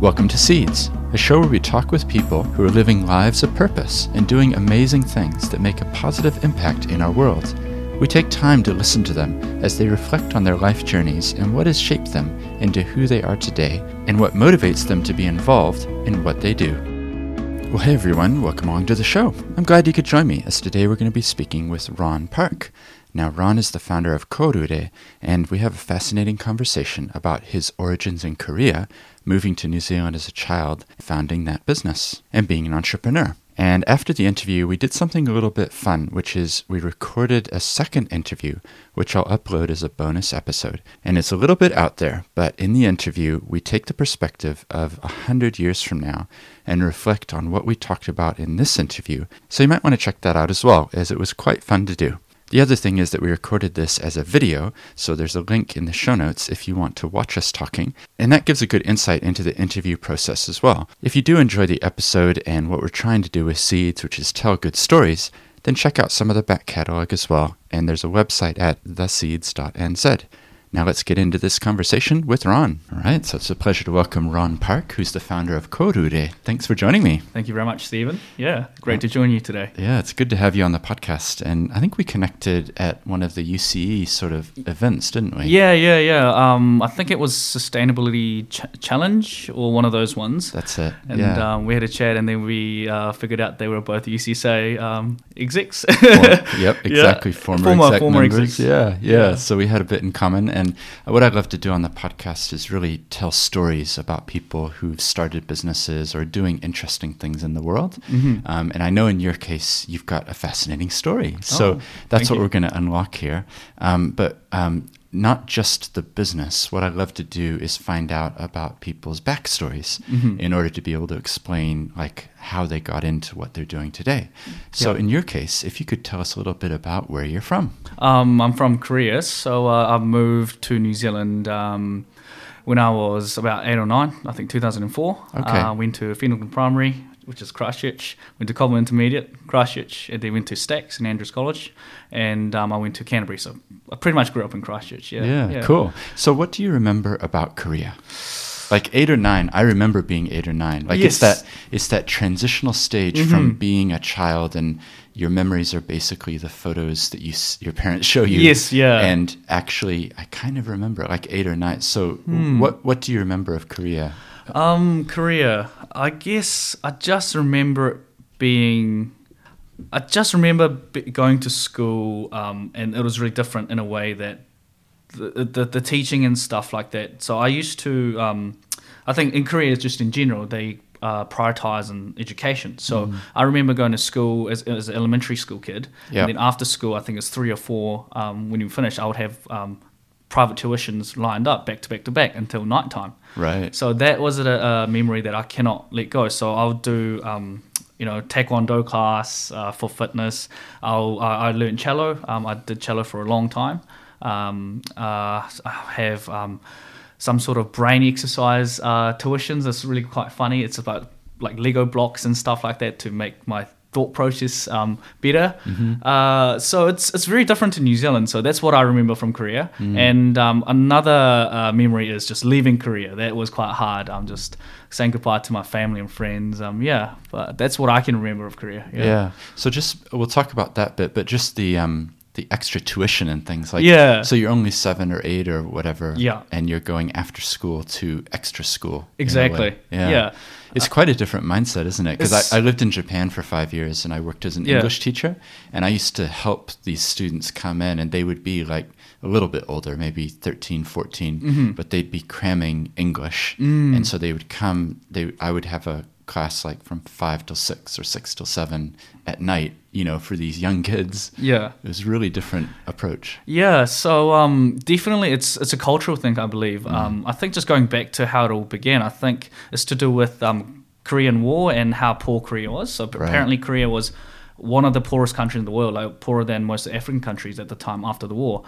Welcome to Seeds, a show where we talk with people who are living lives of purpose and doing amazing things that make a positive impact in our world. We take time to listen to them as they reflect on their life journeys and what has shaped them into who they are today and what motivates them to be involved in what they do. Well, hey everyone, welcome along to the show. I'm glad you could join me as today we're going to be speaking with Ron Park. Now, Ron is the founder of Korure, and we have a fascinating conversation about his origins in Korea, moving to New Zealand as a child, founding that business, and being an entrepreneur. And after the interview, we did something a little bit fun, which is we recorded a second interview, which I'll upload as a bonus episode. And it's a little bit out there, but in the interview, we take the perspective of a hundred years from now and reflect on what we talked about in this interview. So you might want to check that out as well, as it was quite fun to do. The other thing is that we recorded this as a video, so there's a link in the show notes if you want to watch us talking, and that gives a good insight into the interview process as well. If you do enjoy the episode and what we're trying to do with Seeds, which is tell good stories, then check out some of the back catalog as well, and there's a website at theseeds.nz. Now let's get into this conversation with Ron. All right, so it's a pleasure to welcome Ron Park, who's the founder of Korure. Thanks for joining me. Thank you very much, Stephen. Yeah, great to join you today. Yeah, it's good to have you on the podcast. And I think we connected at one of the UCE sort of events, didn't we? Yeah, yeah, yeah. Um, I think it was Sustainability Ch- Challenge or one of those ones. That's it. And yeah. um, we had a chat, and then we uh, figured out they were both UCSA um, execs. Yep, exactly. Former, Former- exec former members. execs. Yeah, yeah, Yeah. So we had a bit in common. And what I'd love to do on the podcast is really tell stories about people who've started businesses or doing interesting things in the world. Mhm. Um, and I know in your case, you've got a fascinating story. So Oh, that's what you. we're going to unlock here. Um, but um, not just the business. What I love to do is find out about people's backstories Mhm. in order to be able to explain like how they got into what they're doing today. So Yeah. in your case, if you could tell us a little bit about where you're from. Um, I'm from Korea, so uh, I moved to New Zealand um, when I was about eight or nine. I think 2004. Okay. Uh, went to Fendalton Primary, which is Christchurch. Went to Cobham Intermediate, Christchurch, and then went to Stacks and Andrews College, and um, I went to Canterbury. So I pretty much grew up in Christchurch. Yeah. Yeah, cool. So what do you remember about Korea? Like eight or nine, I remember being eight or nine. Like it's that it's that transitional stage from Mhm. being a child and your memories are basically the photos that you your parents show you. Yes, yeah. And actually, I kind of remember like eight or nine. So Hmm. what what do you remember of Korea? Um, Korea. I guess I just remember it being. I just remember going to school, um, and it was really different in a way that the, the the teaching and stuff like that. So I used to. Um, I think in Korea, just in general, they uh, prioritize in education. So I remember going to school as, as an elementary school kid, Yeah. and then after school, I think it's three or four. Um, when you finish, I would have um, private tuitions lined up back to back to back until nighttime. Right. So that was a, a memory that I cannot let go. So I'll do, um, you know, taekwondo class uh, for fitness. I'll, I, I learned cello. Um, I did cello for a long time. Um, uh, I have um, some sort of brain exercise uh, tuitions. It's really quite funny. It's about like Lego blocks and stuff like that to make my thought process um, better. Uh, so it's it's very different to New Zealand. So that's what I remember from Korea. And um, another uh, memory is just leaving Korea. That was quite hard. I'm just saying goodbye to my family and friends. Um, yeah, but that's what I can remember of Korea. Yeah. So just we'll talk about that bit, but just the um the extra tuition and things like Yeah. So you're only seven or eight or whatever. Yeah. And you're going after school to extra school. in a way. Exactly. Yeah. It's quite a different mindset, isn't it? Because I, I lived in Japan for five years and I worked as an Yeah. English teacher, and I used to help these students come in, and they would be like a little bit older, maybe 13, 14, Mm-hmm. but they'd be cramming English. Mm. And so they would come, they I would have a class like from five till six or six till seven at night, you know, for these young kids. Yeah. It was a really different approach. Yeah, so um, definitely it's it's a cultural thing, I believe. Mm. Um, I think just going back to how it all began, I think it's to do with um, Korean War and how poor Korea was. So apparently Korea was one of the poorest countries in the world, like poorer than most African countries at the time after the war.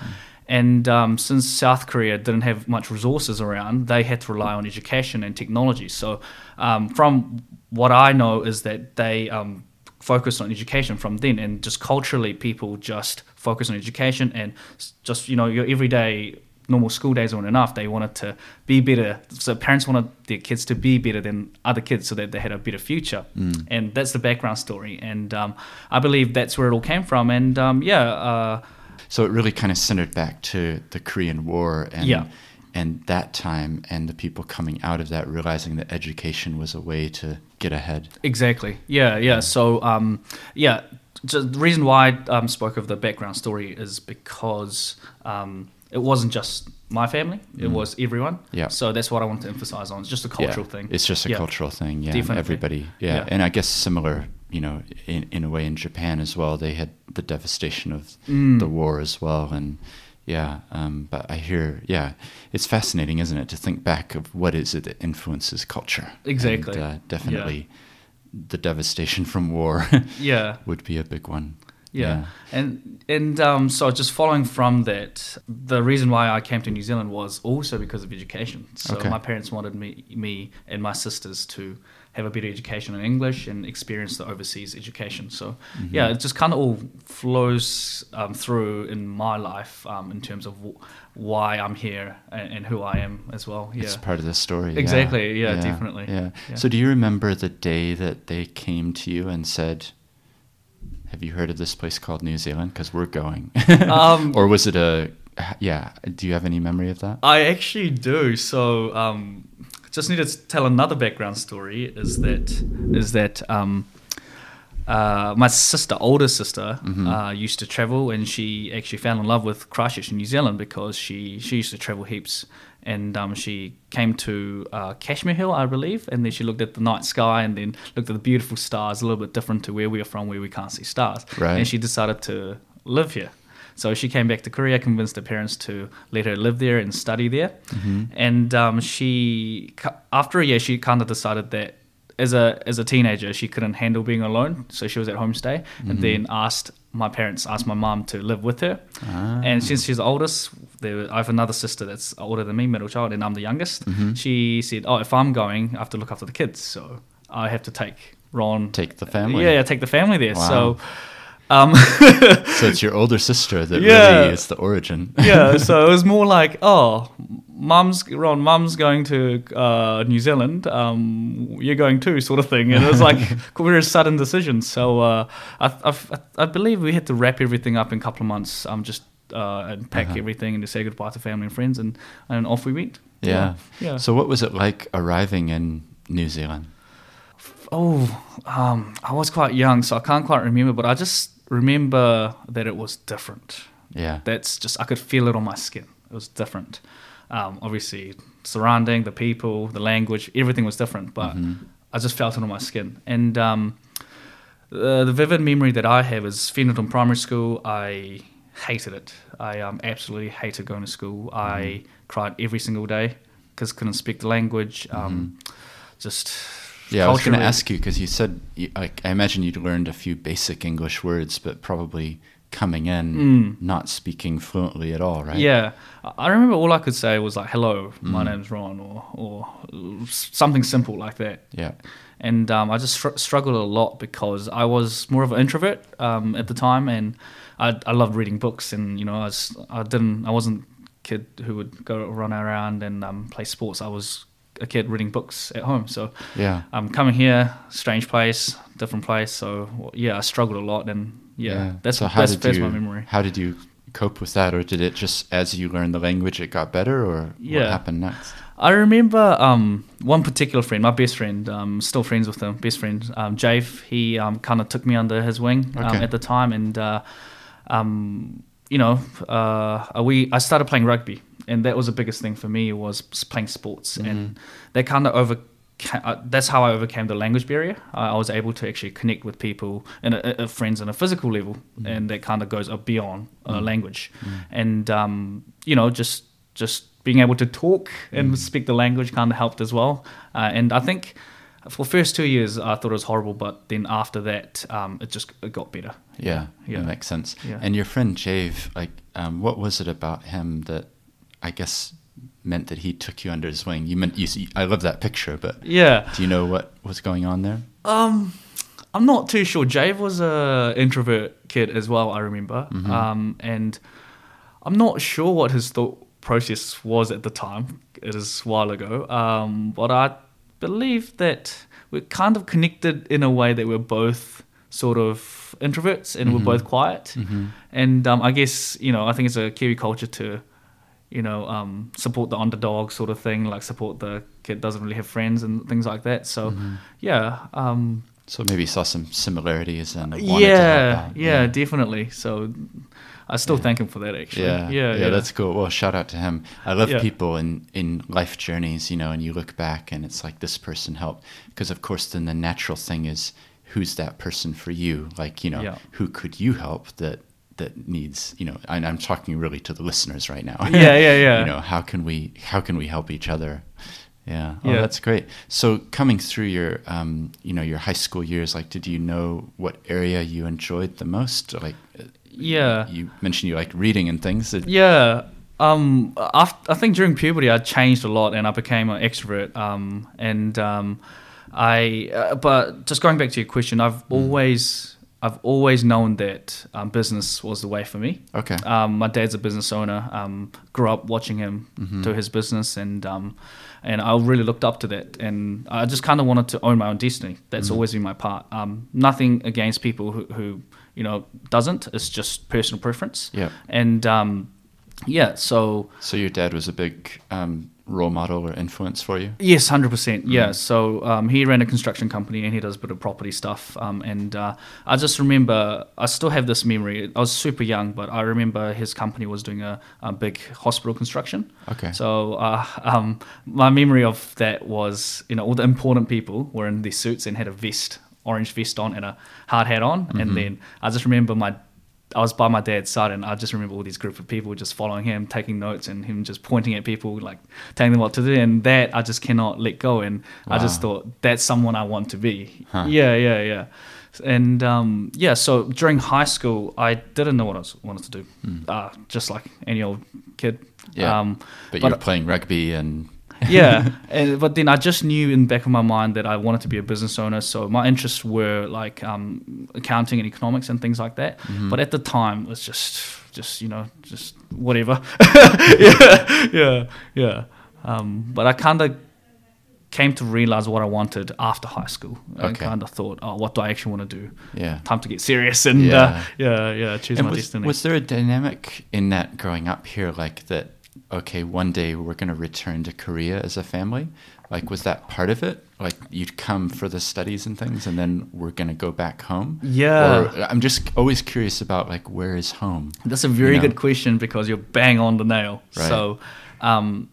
And um, since South Korea didn't have much resources around, they had to rely on education and technology. So, um, from what I know, is that they um, focused on education from then, and just culturally, people just focus on education and just you know your everyday normal school days weren't enough. They wanted to be better. So parents wanted their kids to be better than other kids so that they had a better future. Mm. And that's the background story. And um, I believe that's where it all came from. And um, yeah, uh, So it really kind of centered back to the Korean War and Yeah. and that time and the people coming out of that realizing that education was a way to get ahead. Exactly. Yeah, yeah. So, um, yeah, just the reason why I um, spoke of the background story is because um, it wasn't just my family; it was everyone. Mm. Yeah. So that's what I want to emphasize on. It's just a cultural Yeah, thing. It's just a Yeah. cultural thing. Yeah, Definitely. everybody. Yeah. Yeah. and I guess similar. You know, in in a way, in Japan as well, they had the devastation of Mm. the war as well, and yeah. Um, but I hear, yeah, it's fascinating, isn't it, to think back of what is it that influences culture? Exactly. And, uh, definitely, the devastation from war Yeah. would be a big one. Yeah. And and um, so just following from that, the reason why I came to New Zealand was also because of education. So Okay. my parents wanted me me and my sisters to have a better education in English and experience the overseas education. So Mm-hmm. yeah, it just kind of all flows um, through in my life um, in terms of w- why I'm here and, and who I am as well. Yeah. It's part of the story. yeah. Exactly, yeah, definitely. Yeah. Yeah. So, do you remember the day that they came to you and said, "Have you heard of this place called New Zealand? Because we're going." Um, or was it a? Yeah. Do you have any memory of that? I actually do. So, um, just need to tell another background story. Is that is that um, uh, my sister, older sister, uh, used to travel, and she actually fell in love with Christchurch in New Zealand because she she used to travel heaps. And um, she came to uh, Cashmere Hill, I believe, and then she looked at the night sky and then looked at the beautiful stars, a little bit different to where we are from, where we can't see stars. Right. And she decided to live here. So she came back to Korea, convinced her parents to let her live there and study there. Mm-hmm. And um, she, after a year, she kind of decided that as a as a teenager, she couldn't handle being alone, so she was at homestay. And mm-hmm. then asked my parents, asked my mom to live with her. Ah. And since she's the oldest, there, I have another sister that's older than me, middle child, and I'm the youngest. Mm-hmm. She said, "Oh, if I'm going, I have to look after the kids, so I have to take Ron, Take the family. yeah, yeah, take the family there." Wow. So. Um, So it's your older sister that Yeah. really is the origin. yeah, so it was more like, oh, mum's Ron, mum's going to uh, New Zealand. Um, you're going too, sort of thing. And it was like very sudden decisions. So uh, I, I, I believe we had to wrap everything up in a couple of months. Um, just uh, and pack Uh-huh. everything and to say goodbye to family and friends, and and off we went. Yeah. yeah. So what was it like arriving in New Zealand? Oh, um, I was quite young, so I can't quite remember. But I just remember that it was different. Yeah. that's just I could feel it on my skin. It was different. Um, obviously, surrounding the people, the language, everything was different, but I just felt it on my skin. And um, uh, the vivid memory that I have is Fendalton Primary School. I hated it. I um, absolutely hated going to school. I cried every single day because couldn't speak the language. Um, Just Yeah, I was going to ask you because you said I, I imagine you'd learned a few basic English words, but probably coming in not speaking fluently at all, right? Mm. Yeah, I- remember all I could say was like "Hello, my name's Ron," or or something simple like that. Yeah. And um, I just str- struggled a lot because I was more of an introvert um, at the time, and I, I loved reading books, and you know I was I didn't I wasn't kid who would go run around and um, play sports. I was a kid reading books at home. So Yeah. I'm um, coming here, strange place, different place. So yeah, I struggled a lot, and yeah, that's so how that's, did that's you my memory. how did you cope with that, or did it just as you learned the language it got better, or what happened next? I remember um, one particular friend, my best friend, um, still friends with him, best friend, um, Jave. He um, kind of took me under his wing um, Okay. at the time, and uh, um, you know, uh, we I started playing rugby, and that was the biggest thing for me was playing sports, and that kind of over. Uh, that's how I overcame the language barrier. I, was able to actually connect with people and friends on a physical level, and that kind of goes beyond uh, language. And um, you know, just just being able to talk and speak the language kind of helped as well. Uh, and I think for first two years I thought it was horrible, but then after that um, it just it got better. Yeah, Yeah. that makes sense. Yeah. And your friend Jave, like, um, what was it about him that I guess meant that he took you under his wing? You meant you. See, I love that picture, but Yeah. do you know what was going on there? Um, I'm not too sure. Jave was a introvert kid as well. I remember, um, and I'm not sure what his thought process was at the time. It is a while ago. Um, but I believe that we're kind of connected in a way that we're both sort of introverts and Mhm. we're both quiet. Mhm. And um, I guess you know I think it's a Kiwi culture to, you know, um, support the underdog sort of thing, like support the kid doesn't really have friends and things like that. So Mhm. yeah, um, So maybe saw some similarities and wanted to help yeah, yeah, definitely. So I still thank him for that actually. Yeah, yeah, yeah, that's cool. Well, shout out to him. I love Yeah. people in in life journeys, you know, and you look back and it's like this person helped because, of course, then the natural thing is who's that person for you? Like, you know, Yeah. who could you help that that needs, you know, and I'm talking really to the listeners right now. Yeah, yeah, yeah. you know, how can we how can we help each other? Yeah. Oh, Yeah. that's great. So coming through your, um, you know, your high school years, like, did you know what area you enjoyed the most? Like, Yeah. you mentioned you liked reading and things. Yeah. Um, after, I think during puberty I changed a lot and I became an extrovert. Um, and um, I, uh, but just going back to your question, I've always, I've always known that um, business was the way for me. Okay. Um, my dad's a business owner. Um, grew up watching him Mhm. do his business, and um, and I really looked up to that. And I just kind of wanted to own my own destiny. That's Mhm. always been my part. Um, nothing against people who, who you know doesn't. It's just personal preference. Yeah. And um, yeah, so So your dad was a big um, role model or influence for you. Yes, hundred percent. Yeah. Mm. So um, he ran a construction company and he does a bit of property stuff. Um, and uh, I just remember, I still have this memory. I was super young, but I remember his company was doing a, a big hospital construction. Okay. So uh, um, my memory of that was, you know, all the important people were in their suits and had a vest, orange vest on, and a hard hat on. Mhm. And then I just remember my. I was by my dad's side, and I just remember all these group of people just following him, taking notes, and him just pointing at people, like telling them what to do. And that I just cannot let go. And I just thought that's someone I want to be. Huh. Yeah, yeah, yeah. And um, yeah, so during high school, I didn't know what I was, wanted to do, Mm. uh, just like any old kid. Yeah. Um, but, but- you're playing rugby and yeah, and, but then I just knew in the back of my mind that I wanted to be a business owner. So my interests were like um, accounting and economics and things like that. Mhm. But at the time, it was just, just you know, just whatever. yeah, yeah, yeah. Um, but I kind of came to realize what I wanted after high school. I Okay. kind of thought, oh, what do I actually want to do? yeah. Time to get serious and Yeah. uh, yeah, yeah, choose And my was, destiny. was there a dynamic in that growing up here, like that? Okay, one day we're going to return to Korea as a family. Like, was that part of it? Like, you'd come for the studies and things, and then we're going to go back home. yeah. Or I'm just always curious about like where is home? That's a very know? good question because you're bang on the nail. Right. So, um,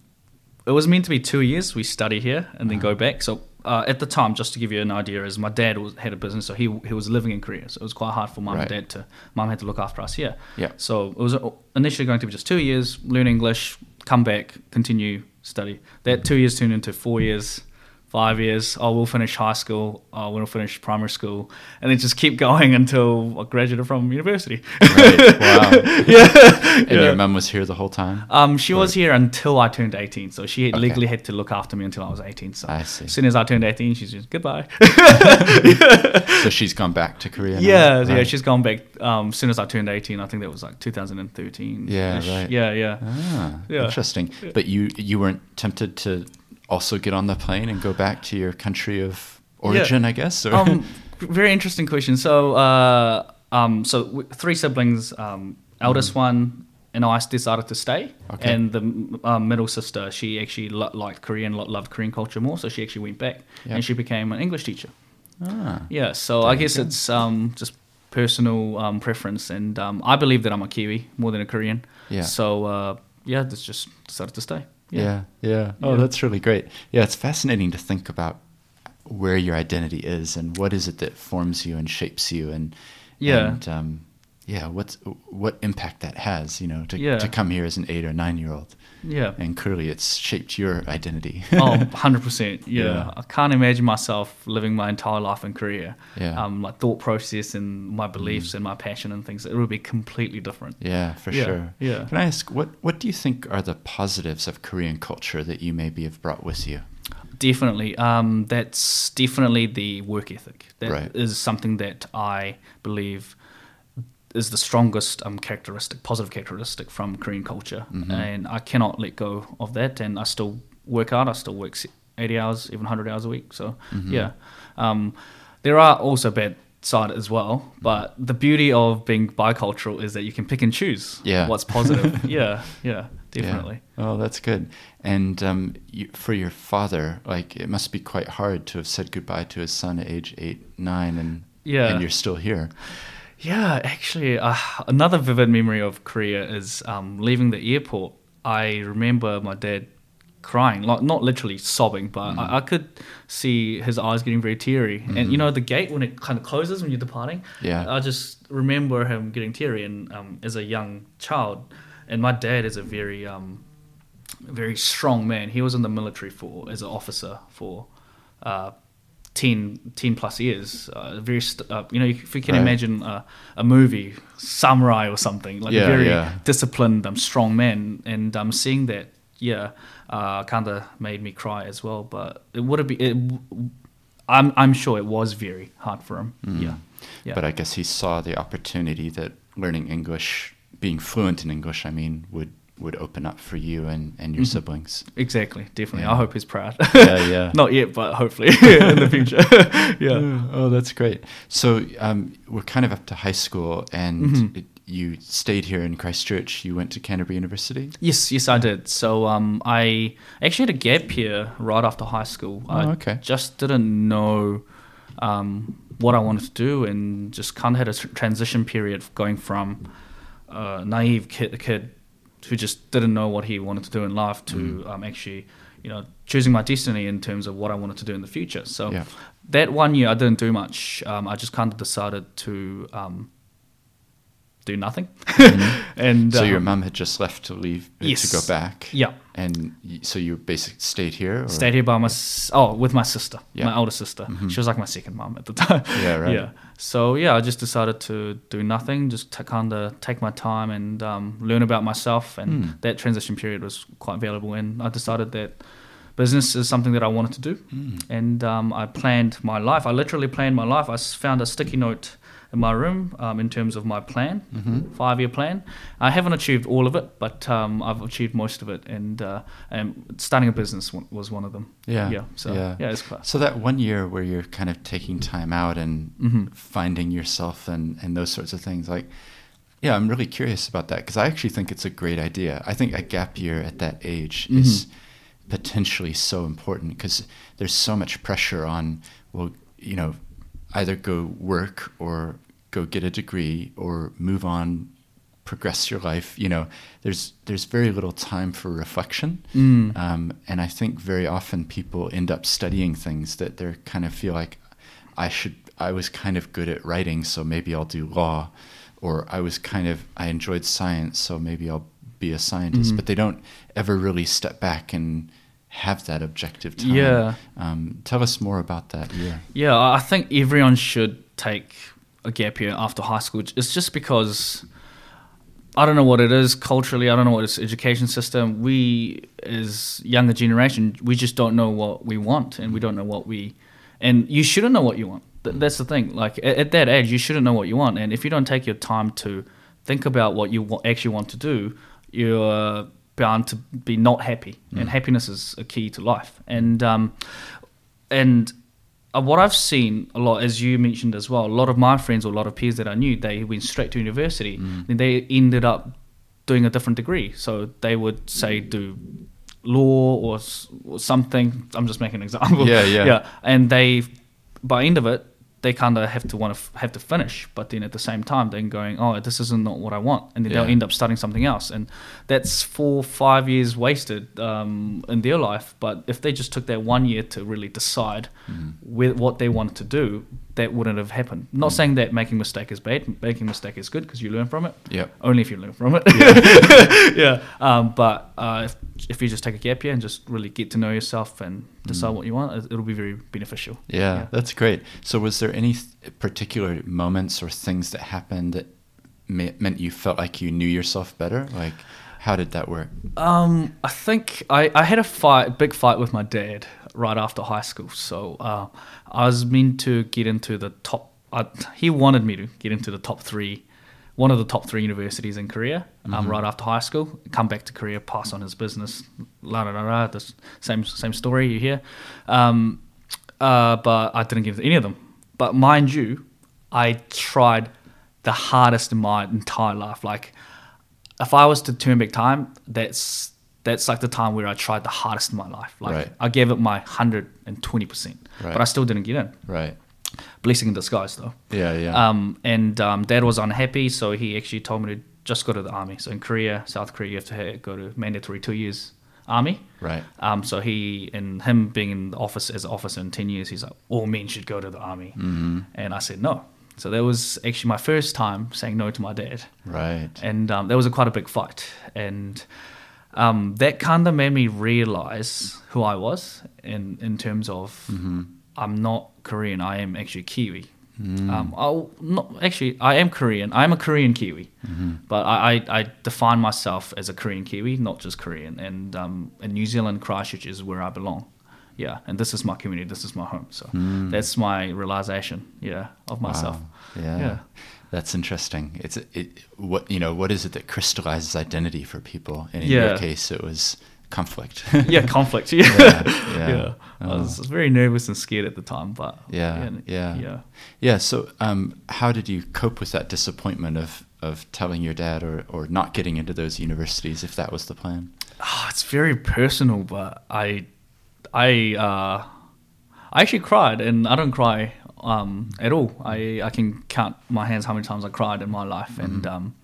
it was meant to be two years. We study here and then Uh-huh. go back. So uh, at the time, just to give you an idea, is my dad was, had a business, so he he was living in Korea. So it was quite hard for mum Right. and dad to. Mum had to look after us here. Yeah. So it was initially going to be just two years, learn English, come back, continue study. That two years turned into four years, five years. Oh, we'll finish high school. Oh, we'll finish primary school, and then just keep going until I graduated from university. Right. Wow. yeah. And your mum was here the whole time. Um, she was here until I turned 18, so she had Okay. legally had to look after me until I was 18. So I as soon as I turned 18, she's just goodbye. So she's gone back to Korea. now? yeah, yeah, she's gone back. Um, as soon as I turned 18, I think that was like 2013. Yeah, right. Yeah, yeah. Ah, Yeah. interesting. But you you weren't tempted to also get on the plane and go back to your country of origin, I guess. Um, very interesting question. So, uh, um, so three siblings. Um, eldest one and I decided to stay, Mm. Okay. and the um, middle sister she actually lo- liked Korean, lo- loved Korean culture more, so she actually went back Yeah. and she became an English teacher. ah, Yeah, so I guess it's um, just personal um, preference, and um, I believe that I'm a Kiwi more than a Korean. Yeah. So uh, yeah, that's just decided to stay. Yeah, yeah. Oh, Yeah. that's really great. Yeah, it's fascinating to think about where your identity is and what is it that forms you and shapes you, and Yeah. and um, yeah, what's what impact that has, you know, to Yeah. to come here as an eight or nine year old, Yeah. and clearly it's shaped your identity. oh, 100%. Yeah. Yeah. I can't imagine myself living my entire life in Korea. Yeah. Mm. Um, my thought process and my beliefs and my passion and things, it would be completely different. Yeah, for Yeah, sure. yeah. Can I ask what what do you think are the positives of Korean culture that you maybe have brought with you? Definitely. Um, that's definitely the work ethic. That is Right. something that I believe is the strongest um, characteristic, positive characteristic from Korean culture, Mm-hmm. and I cannot let go of that. And I still work out. I still work eighty hours, even hundred hours a week. So Mm-hmm. yeah, um, there are also bad side as well, but the beauty of being bicultural is that you can pick and choose Yeah. what's positive. yeah, yeah, Yeah. definitely. Oh, that's good. And um, you, for your father, like it must be quite hard to have said goodbye to his son at age eight, nine, and Yeah. and you're still here. Yeah, actually, uh, another vivid memory of Korea is um, leaving the airport. I remember my dad crying, like not literally sobbing, but I, I could see his eyes getting very teary. And you know, the gate when it kind of closes when you're departing. Yeah. I just remember him getting teary, and um, as a young child, and my dad is a very um, very strong man. He was in the military for as an officer for uh, 10, 10 plus years. Uh, very, st- uh, you know, if you can Right. imagine uh, a movie, samurai or something, like Yeah, a very yeah. disciplined, um, strong man, and um, seeing that, yeah, uh, kind of made me cry as well. But it would have been. It, I'm I'm sure it was very hard for him. Yeah, yeah. Mm. But I guess he saw the opportunity that learning English, being fluent in English, I mean, would would open up for you and, and your siblings. exactly, definitely. Yeah. I hope he's proud. Yeah, yeah. Not yet, but hopefully in the future. yeah. Oh, that's great. So um, we're kind of up to high school, and Mm-hmm. it, you stayed here in Christchurch. You went to Canterbury University. Yes, yes, I did. So um, I actually had a gap year right after high school. I Oh, okay. just didn't know um, what I wanted to do, and just kind of had a transition period going from a naive kid, kid who just didn't know what he wanted to do in life to Mm. um, actually, you know, choosing my destiny in terms of what I wanted to do in the future. So Yeah. that one year, I didn't do much. Um, I just kind of decided to um, do nothing, and Mm-hmm. So uh, your mum had just left to leave Yes. to go back. yeah. And so you basically stayed here. Or? Stayed here by my oh with my sister, Yeah. my older sister. She was like my second mom at the time. Yeah, right. Yeah. So yeah, I just decided to do nothing, just to kind of take my time and um, learn about myself. And Hmm. that transition period was quite valuable. And I decided that business is something that I wanted to do. Hmm. And um, I planned my life. I literally planned my life. I found a sticky note in my room um, in terms of my plan, Mm-hmm. five year plan. I haven't achieved all of it, but um, I've achieved most of it. And, uh, and starting a business was one of them. Yeah. Yeah. So Yeah. yeah, it's class. So that one year where you're kind of taking time out and Mm-hmm. finding yourself and, and those sorts of things, like, yeah, I'm really curious about that because I actually think it's a great idea. I think a gap year at that age is potentially so important because there's so much pressure on, well, you know, either go work or go get a degree or move on, progress your life. You know, there's there's very little time for reflection, Mm. um, and I think very often people end up studying things that they're kind of feel like I should. I was kind of good at writing, so maybe I'll do law, or I was kind of I enjoyed science, so maybe I'll be a scientist. Mhm. But they don't ever really step back and have that objective time. Yeah. Um, tell us more about that year. Yeah, I think everyone should take a gap year after high school. It's just because I don't know what it is culturally. I don't know what it's education system. We, as younger generation, we just don't know what we want, and we don't know what we. And you shouldn't know what you want. That's the thing. Like at, at that age, you shouldn't know what you want. And if you don't take your time to think about what you actually want to do, you're bound to be not happy. And happiness is a key to life. And um, and uh, what I've seen a lot, as you mentioned as well, a lot of my friends or a lot of peers that I knew, they went straight to university. Mm. and they ended up doing a different degree. So they would say do law or, or something. I'm just making an example. Yeah, yeah. yeah. And they, by end of it, they kind of have to want to f- have to finish, but then at the same time, then going, oh, this isn't not what I want, and then Yeah. they'll end up studying something else, and that's four, five years wasted um, in their life. But if they just took that one year to really decide Mm-hmm. with what they wanted to do, that wouldn't have happened. Mm. Not saying that making mistake is bad. Making mistake is good because you learn from it. Yep. Only if you learn from it. Yeah. Um, but uh, if, if you just take a gap year and just really get to know yourself and decide what you want, it- it'll be very beneficial. Mm. Yeah, that's great. So, was there any particular moments or things that happened that ma- meant you felt like you knew yourself better? Like, how did that work? Um, I think I, I had a fight, big fight with my dad right after high school. So uh, I was meant to get into the top. Uh, he wanted me to get into the top three one of the top three universities in Korea. Um, Mm-hmm. right after high school, come back to Korea, pass on his business. La la la la. The same same story you hear. Um, uh, but I didn't get into any of them. But mind you, I tried the hardest in my entire life. Like, if I was to turn back time, that's that's like the time where I tried the hardest in my life. Like, Right. I gave it my hundred and twenty percent, but I still didn't get in. Right. Blessing in disguise, though. Yeah. Yeah. Um, and um, dad was unhappy, so he actually told me to just go to the army. So in Korea, South Korea, you have to go to mandatory two years army. right. Um, so he and him being in the office as an officer in ten years, he's like, all men should go to the army. Mm-hmm. And I said no. So that was actually my first time saying no to my dad, Right. and um, that was a quite a big fight. And um, that kind of made me realize who I was in in terms of I'm not Korean. I am actually Kiwi. Um, I'll not actually. I am Korean. I am a Korean Kiwi, but I, I, I define myself as a Korean Kiwi, not just Korean. And um, in New Zealand, Christchurch is where I belong. Yeah, and this is my community. This is my home. So that's my realization. Yeah, of myself. Wow. Yeah. Yeah. That's interesting. It's it what you know, what is it that crystallizes identity for people? And in Yeah. your case it was conflict. yeah, conflict. Yeah, Yeah, yeah. yeah. I was very nervous and scared at the time, but Yeah, yeah. yeah. Yeah. So, um, how did you cope with that disappointment of of telling your dad or or not getting into those universities if that was the plan? Oh, it's very personal, but I, I, uh, I actually cried, and I don't cry um, at all. I I can count my hands how many times I cried in my life, and um,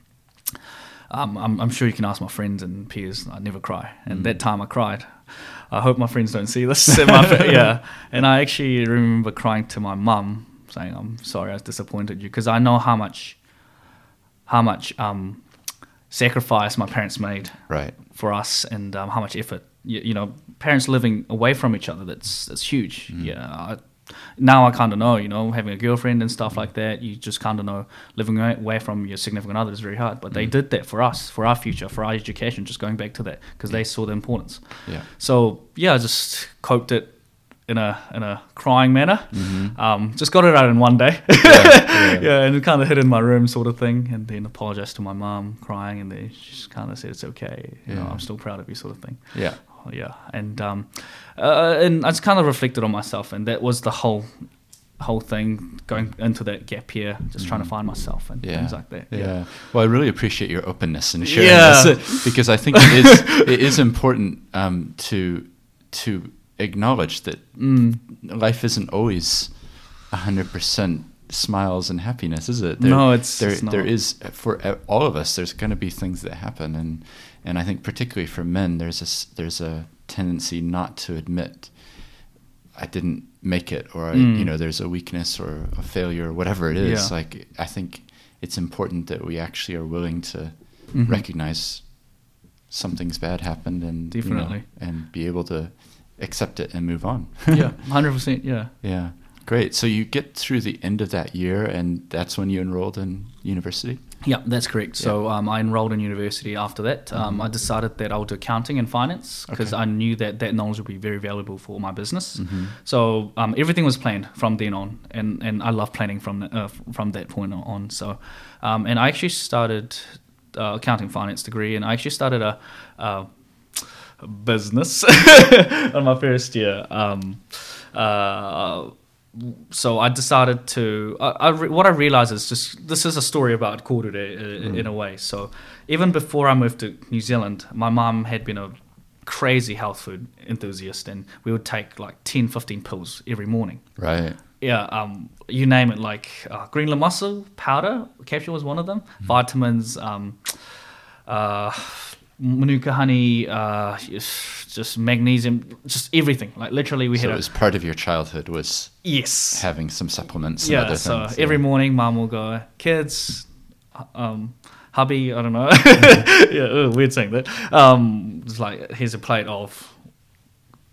um, I'm, I'm sure you can ask my friends and peers. I never cry, and that time I cried. I hope my friends don't see this. my yeah, and I actually remember crying to my mum, saying, "I'm sorry, I was disappointed you," because I know how much, how much um, sacrifice my parents made Right. for us and um, how much effort you, you know parents living away from each other that's that's huge Mm. yeah I, now I kind of know you know having a girlfriend and stuff like that you just kind of know living away- from your significant other is very hard but Mm. they did that for us for our future for our education just going back to that because they saw the importance Yeah. so yeah I just coped it in a in a crying manner Mm-hmm. um, just got it out in one day yeah. yeah, and kind of hid in my room, sort of thing, and then apologized to my mom, crying, and then she just kind of said, "It's okay, you know, I'm still proud of you," sort of thing. Yeah. Oh, yeah, and um, uh, and I just kind of reflected on myself, and that was the whole whole thing going into that gap year, just trying to find myself and Mm-hmm. Yeah. things like that. Yeah. Well, I really appreciate your openness and sharing Yeah. this because I think it is it is important um, to to acknowledge that Mm. life isn't always hundred percent smiles and happiness, is it? No, it's- there. it's there is for all of us. There's going to be things that happen, and and I think particularly for men, there's a there's a tendency not to admit I didn't make it, or I, Mm. you know, there's a weakness or a failure or whatever it is. Yeah. Like I think it's important that we actually are willing to Mhm. recognize something's bad happened and you know, Definitely. and be able to accept it and move on. yeah, hundred percent. Yeah. yeah. Great. So you get through the end of that year, and that's when you enrolled in university. Yeah, that's correct. So um, I enrolled in university after that. Um, I decided that I would do accounting and finance because Okay. I knew that that knowledge would be very valuable for my business. Mhm. So um, everything was planned from then on, and, and I love planning from the- uh, from that point on. So, um, and I actually started uh, accounting finance degree, and I actually started a. Uh, business on my first year. Um, uh, so I decided to. I, I re- what I realized is just this is a story about Korure uh, in a way. So even before I moved to New Zealand, my mom had been a crazy health food enthusiast, and we would take like 10, 15 pills every morning. Right. Yeah, um, you name it, like uh, Green-lipped mussel powder capsule was one of them. Vitamins, um, uh, manuka honey, uh, just magnesium, just everything. Like literally, we So had it a was part of your childhood was yes, having some supplements yeah. So things. every yeah. morning, mom will go, kids, um, hubby, I don't know, yeah, ugh, weird saying that. Um, it's like here's a plate of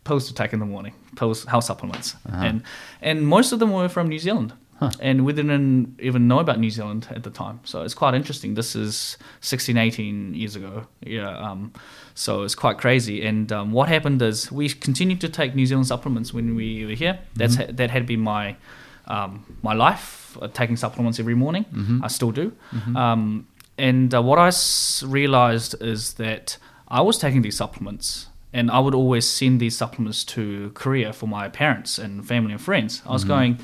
pills to take in the morning, pills, health supplements, Uh-huh. and and most of them were from New Zealand. And we didn't even know about New Zealand at the time, so it's quite interesting. This is 16, 18 years ago, yeah. Um, so it's quite crazy. And um, what happened is we continued to take New Zealand supplements when we were here. That's Mm-hmm. that had been my um, my life, uh, taking supplements every morning. Mhm. I still do. Mhm. Um, and uh, what I s- realized is that I was taking these supplements, and I would always send these supplements to Korea for my parents and family and friends. I was going,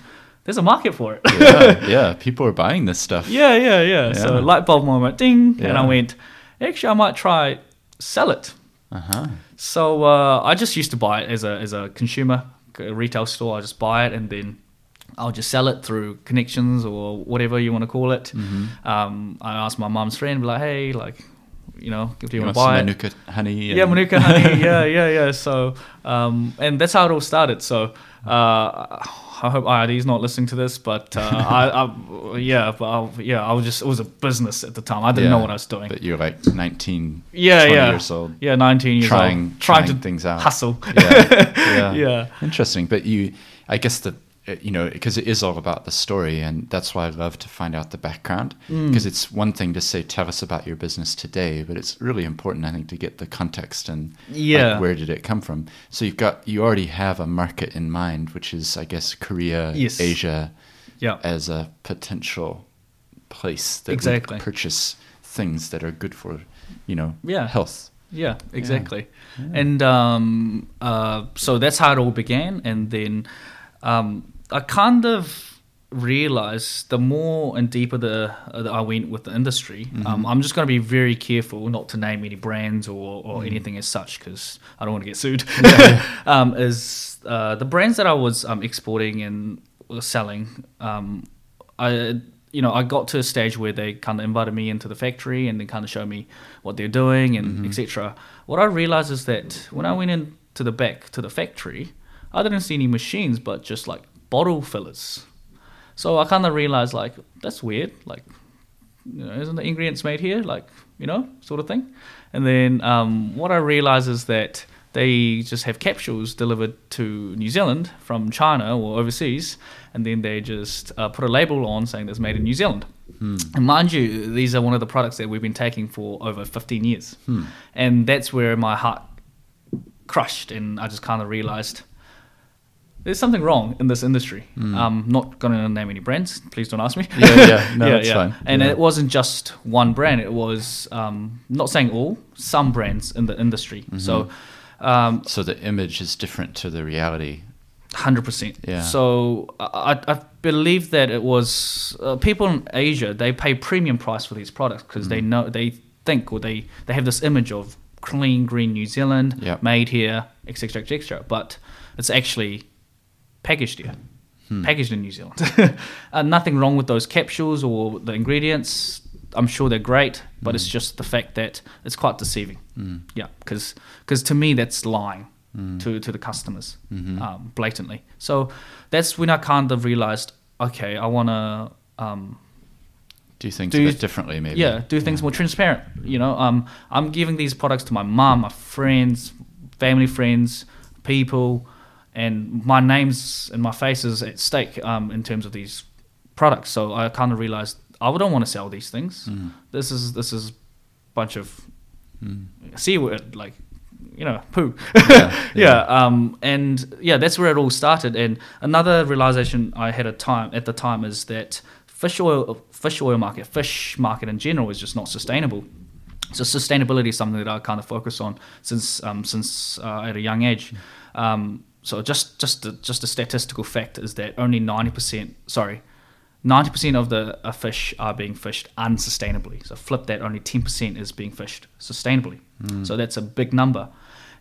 "There's a market for it." yeah, yeah. People are buying this stuff. yeah, yeah, yeah. So light bulb moment, ding, and I went, "Actually, I might try sell it." Uh huh. So uh, I just used to buy it as a as a consumer, a retail store. I just buy it and then I'll just sell it through connections or whatever you want to call it. Mm-hmm. Um, I asked my mum's friend, be like, hey, like, you know, do you, You want to buy some it? Manuka honey? Yeah, Manuka honey. yeah, yeah, yeah. So, um, and that's how it all started. So, uh, I hope IRD's not listening to this, but uh, I, I, yeah, but I, yeah, I was just it was a business at the time. I didn't Yeah, know what I was doing. But you're like 19, yeah, yeah, years old. yeah, nineteen years Trying- old, trying, trying to things out. hustle. Yeah, yeah. yeah. Interesting. But you, I guess the, you know, because it is all about the story, and that's why I love to find out the background. Mm. Because it's one thing to say, tell us about your business today, but it's really important, I think, to get the context and like, where did it come from. So you've got, you already have a market in mind, which is, I guess, Korea, Yes. Asia, Yeah. as a potential place that Exactly. purchase things that are good for, you know, Yeah. health. Yeah, exactly. And um, uh, so that's how it all began. And then um, I kind of realized the more and deeper the uh, that I went with the industry, um, I'm just going to be very careful not to name any brands or, or anything as such because I don't want to get sued. um, is uh, the brands that I was um, exporting and selling, um, I you know I got to a stage where they kind of invited me into the factory and they kind of showed me what they're doing and etc. What I realized is that when I went into the back to the factory, I didn't see any machines but just like bottle fillers. So I kind of realized like that's weird. Like, you know, isn't the ingredients made here? Like, you know, sort of thing. And then um, what I realized is that they just have capsules delivered to New Zealand from China or overseas, and then they just uh, put a label on saying that's made in New Zealand. And mind you, these are one of the products that we've been taking for over 15 years. And that's where my heart crushed, and I just kind of realized there's something wrong in this industry. I'm not going to name any brands. Please don't ask me. Yeah, yeah. No, that's fine. And Yeah. it wasn't just one brand. It was um, not saying all, some brands in the industry. Mm-hmm. So, um, So the image is different to the reality. hundred percent. Yeah. So I, I believe that it was uh, people in Asia. They pay premium price for these products because they Mm. know they think or they they have this image of clean green New Zealand, Yep. made here, etc. etc. But it's actually packaged here, Hmm. packaged in New Zealand. uh, nothing wrong with those capsules or the ingredients. I'm sure they're great, but it's just the fact that it's quite deceiving. Mm. Yeah, because to me that's lying to to the customers Mm-hmm. um, blatantly. So that's when I kind of realized, okay, I want to. Um, Do things Do a bit differently, maybe. yeah, do things more transparent. You know, um, I'm giving these products to my mom, my friends, family friends, people, and my name's and my face is at stake um, in terms of these products. So I kind of realized I don't want to sell these things. Mm. This is this is a bunch of Mm. c word like you know poo. Yeah, yeah, um, and yeah, that's where it all started. And another realization I had at time at the time is that fish oil, fish oil market, fish market in general is just not sustainable. So sustainability is something that I kind of focus on since um, since uh, at a young age. Um, so just just a, just a statistical fact is that only ninety percent, sorry, ninety percent of the uh, fish are being fished unsustainably. So flip that, only ten percent is being fished sustainably. So that's a big number.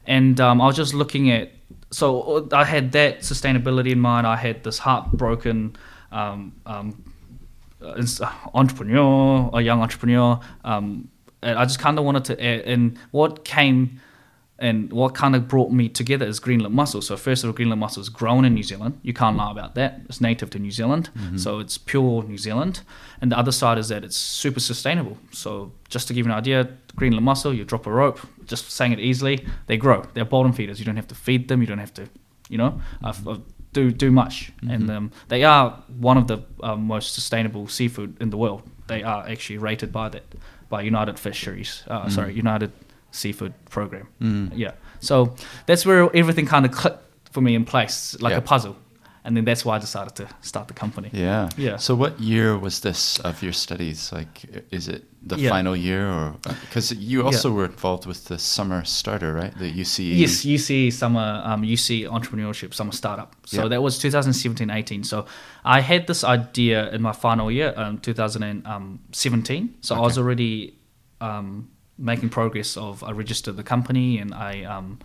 And um, I was just looking at, so I had that sustainability in mind. I had this heartbroken um, um, uh, entrepreneur, a young entrepreneur. Um, and I just kind of wanted to, add, and what came and what kind of brought me together is Green-lipped mussel. So first of all, Green-lipped mussel is grown in New Zealand. You can't lie about that. It's native to New Zealand, so it's pure New Zealand. And the other side is that it's super sustainable. So just to give you an idea, Green-lipped mussel, you drop a rope, just saying it easily, they grow. They're bottom feeders. You don't have to feed them. You don't have to, you know, uh, uh, do do much. And um, they are one of the uh, most sustainable seafood in the world. They are actually rated by that by United Fisheries. Uh, Sorry, United Seafood Program. Mm. Yeah. So that's where everything kind of clicked for me in place, like Yeah. a puzzle. and then that's why I decided to start the company. Yeah. Yeah. So what year was this of your studies? Like, is it the Yeah. final year or because you also were involved with the summer starter, right? The. UCE. Yes, UC summer, um, UC entrepreneurship summer startup. So Yeah. that was 2017-18. So I had this idea in my final year, um, 2017. So I was already um, making progress of I registered the company and I um,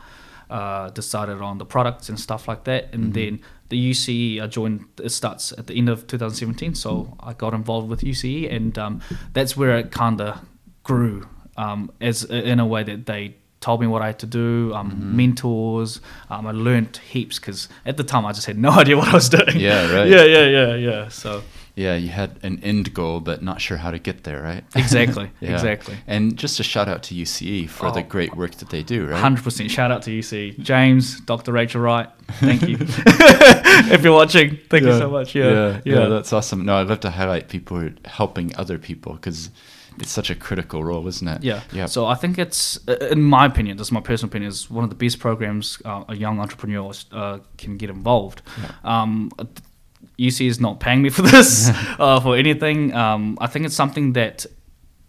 uh, decided on the products and stuff like that. And Mm-hmm. then the UCE I joined. It starts at the end of 2017. So I got involved with UCE, and um, that's where it kind of grew um, as in a way that they told me what I had to do, um, Mm-hmm. mentors. Um, I learned heaps because at the time I just had no idea what I was doing. Yeah, right. Yeah, yeah, yeah, yeah. So Yeah, you had an end goal, but not sure how to get there, right? exactly, Yeah. exactly. And just a shout out to UCE for the Oh. great work that they do, right? Hundred percent. Shout out to UCE. James, Dr. Rachel Wright. Thank you. if you're watching, thank you so much. Yeah, yeah, yeah, that's awesome. No, I'd love to highlight people who are helping other people because it's such a critical role, isn't it? Yeah. yeah. So I think it's, in my opinion, this is my personal opinion, is one of the best programs uh, a young entrepreneur uh, can get involved. Um, UC is not paying me for this uh, for anything. Um, I think it's something that,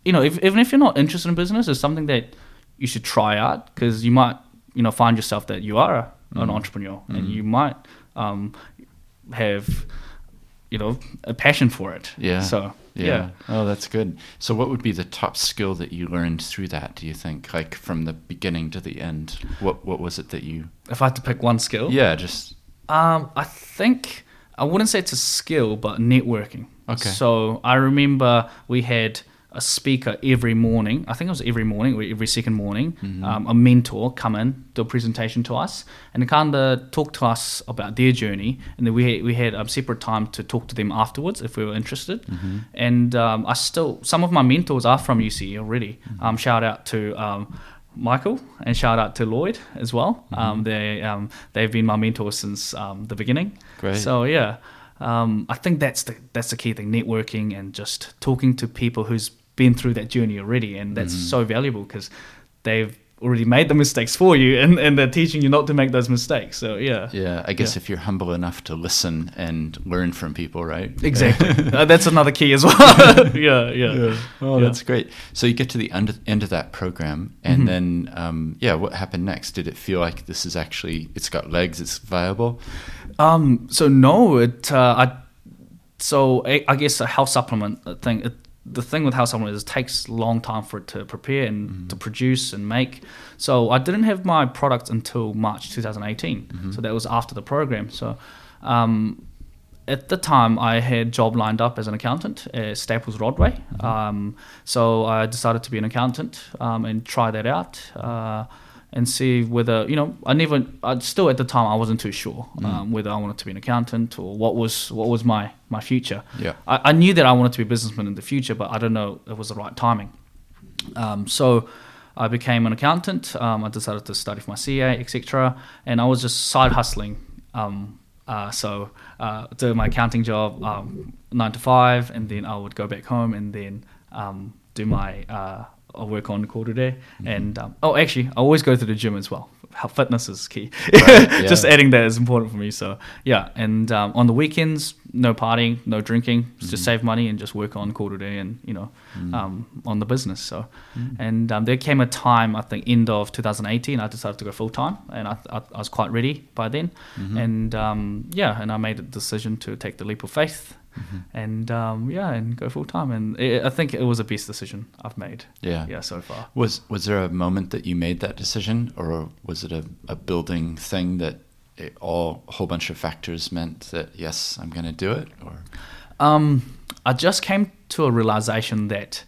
you know, if, even if you're not interested in business, it's something that you should try out because you might, you know, find yourself that you are an Mm. entrepreneur and you might um, have, you know, a passion for it. Yeah. So yeah. yeah. Oh, that's good. So, what would be the top skill that you learned through that? Do you think, like from the beginning to the end? What What was it that you? If I had to pick one skill, Yeah, just Um, I think I wouldn't say it's a skill, but networking. Okay. So I remember we had a speaker every morning. I think it was every morning, or every second morning. Mm-hmm. Um, a mentor come in, do a presentation to us, and kind of talk to us about their journey. And then we had, we had a separate time to talk to them afterwards if we were interested. Mm-hmm. And um, I still some of my mentors are from UCE already. Mm-hmm. Um, shout out to. Um, Michael and shout out to Lloyd as well. Mm-hmm. Um, they um, they've been my mentors since um, the beginning. Great. So yeah, um, I think that's the that's the key thing: networking and just talking to people who's been through that journey already, and that's Mm-hmm. so valuable because they've already made the mistakes for you, and, and they're teaching you not to make those mistakes. So yeah, yeah. I guess Yeah. if you're humble enough to listen and learn from people, right? exactly. uh, that's another key as well. yeah, yeah. Oh, Yeah. that's great. So you get to the end, end of that program, and Mhm. then, um, yeah, what happened next? Did it feel like this is actually it's got legs, it's viable? Um, so no, it uh, I so I, I guess a health supplement thing. It, the thing with health supplement is it takes a long time for it to prepare and to produce and make. So I didn't have my product until March 2018. So that was after the program. So um, at the time, I had job lined up as an accountant at Staples Rodway. Um, so I decided to be an accountant um, and try that out uh, and see whether you know I never. I still at the time I wasn't too sure um, whether I wanted to be an accountant or what was what was my my future. Yeah. I, I knew that I wanted to be a businessman in the future, but I don't know if it was the right timing. Um, so I became an accountant. Um, I decided to study for my CA, etc. And I was just side hustling. Um, uh, so uh, doing my accounting job um, nine to five, and then I would go back home and then um, do my uh, I'll work on korure. And um, oh, actually, I always go to the gym as well. How fitness is key. Right, just adding that is important for me. So yeah, and um, on the weekends, no partying, no drinking, just save money and just work on korure and you know um, on the business. So and um, there came a time I think end of 2018 I decided to go full time and I, I, I was quite ready by then. And um, yeah, and I made a decision to take the leap of faith. And um, yeah, and go full time, and it, I think it was the best decision I've made. Yeah. yeah, so far. Was was there a moment that you made that decision, or was it a, a building thing that it all a whole bunch of factors meant that yes, I'm going to do it? Or Um, I just came to a realization that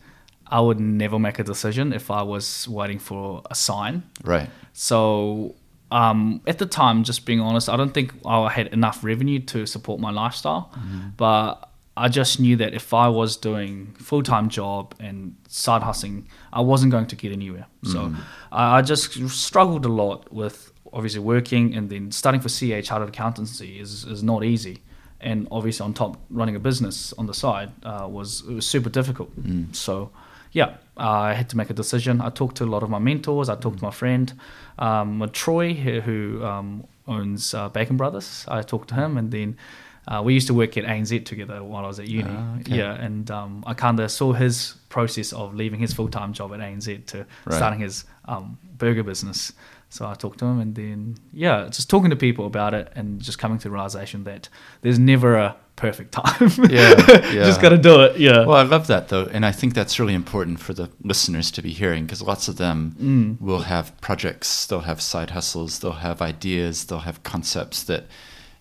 I would never make a decision if I was waiting for a sign. right, So um, at the time, just being honest, I don't think I had enough revenue to support my lifestyle. But I just knew that if I was doing full time job and side hustling, I wasn't going to get anywhere. So I, I just struggled a lot with obviously working and then studying for CA chartered accountancy is, is not easy. And obviously on top running a business on the side uh, was it was super difficult. So yeah, I had to make a decision. I talked to a lot of my mentors. I talked to my friend, um, Troy, who, um, owns uh, Bacon Brothers. I talked to him, and then uh, we used to work at ANZ together while I was at uni. Ah, okay. Yeah, and um, I kind of saw his process of leaving his full time job at ANZ to Right. starting his um, burger business. So I talked to him, and then yeah, just talking to people about it, and just coming to the realization that there's never a perfect time. Yeah, yeah. just gotta do it. Yeah. Well, I love that though, and I think that's really important for the listeners to be hearing because lots of them Mm. will have projects, they'll have side hustles, they'll have ideas, they'll have concepts that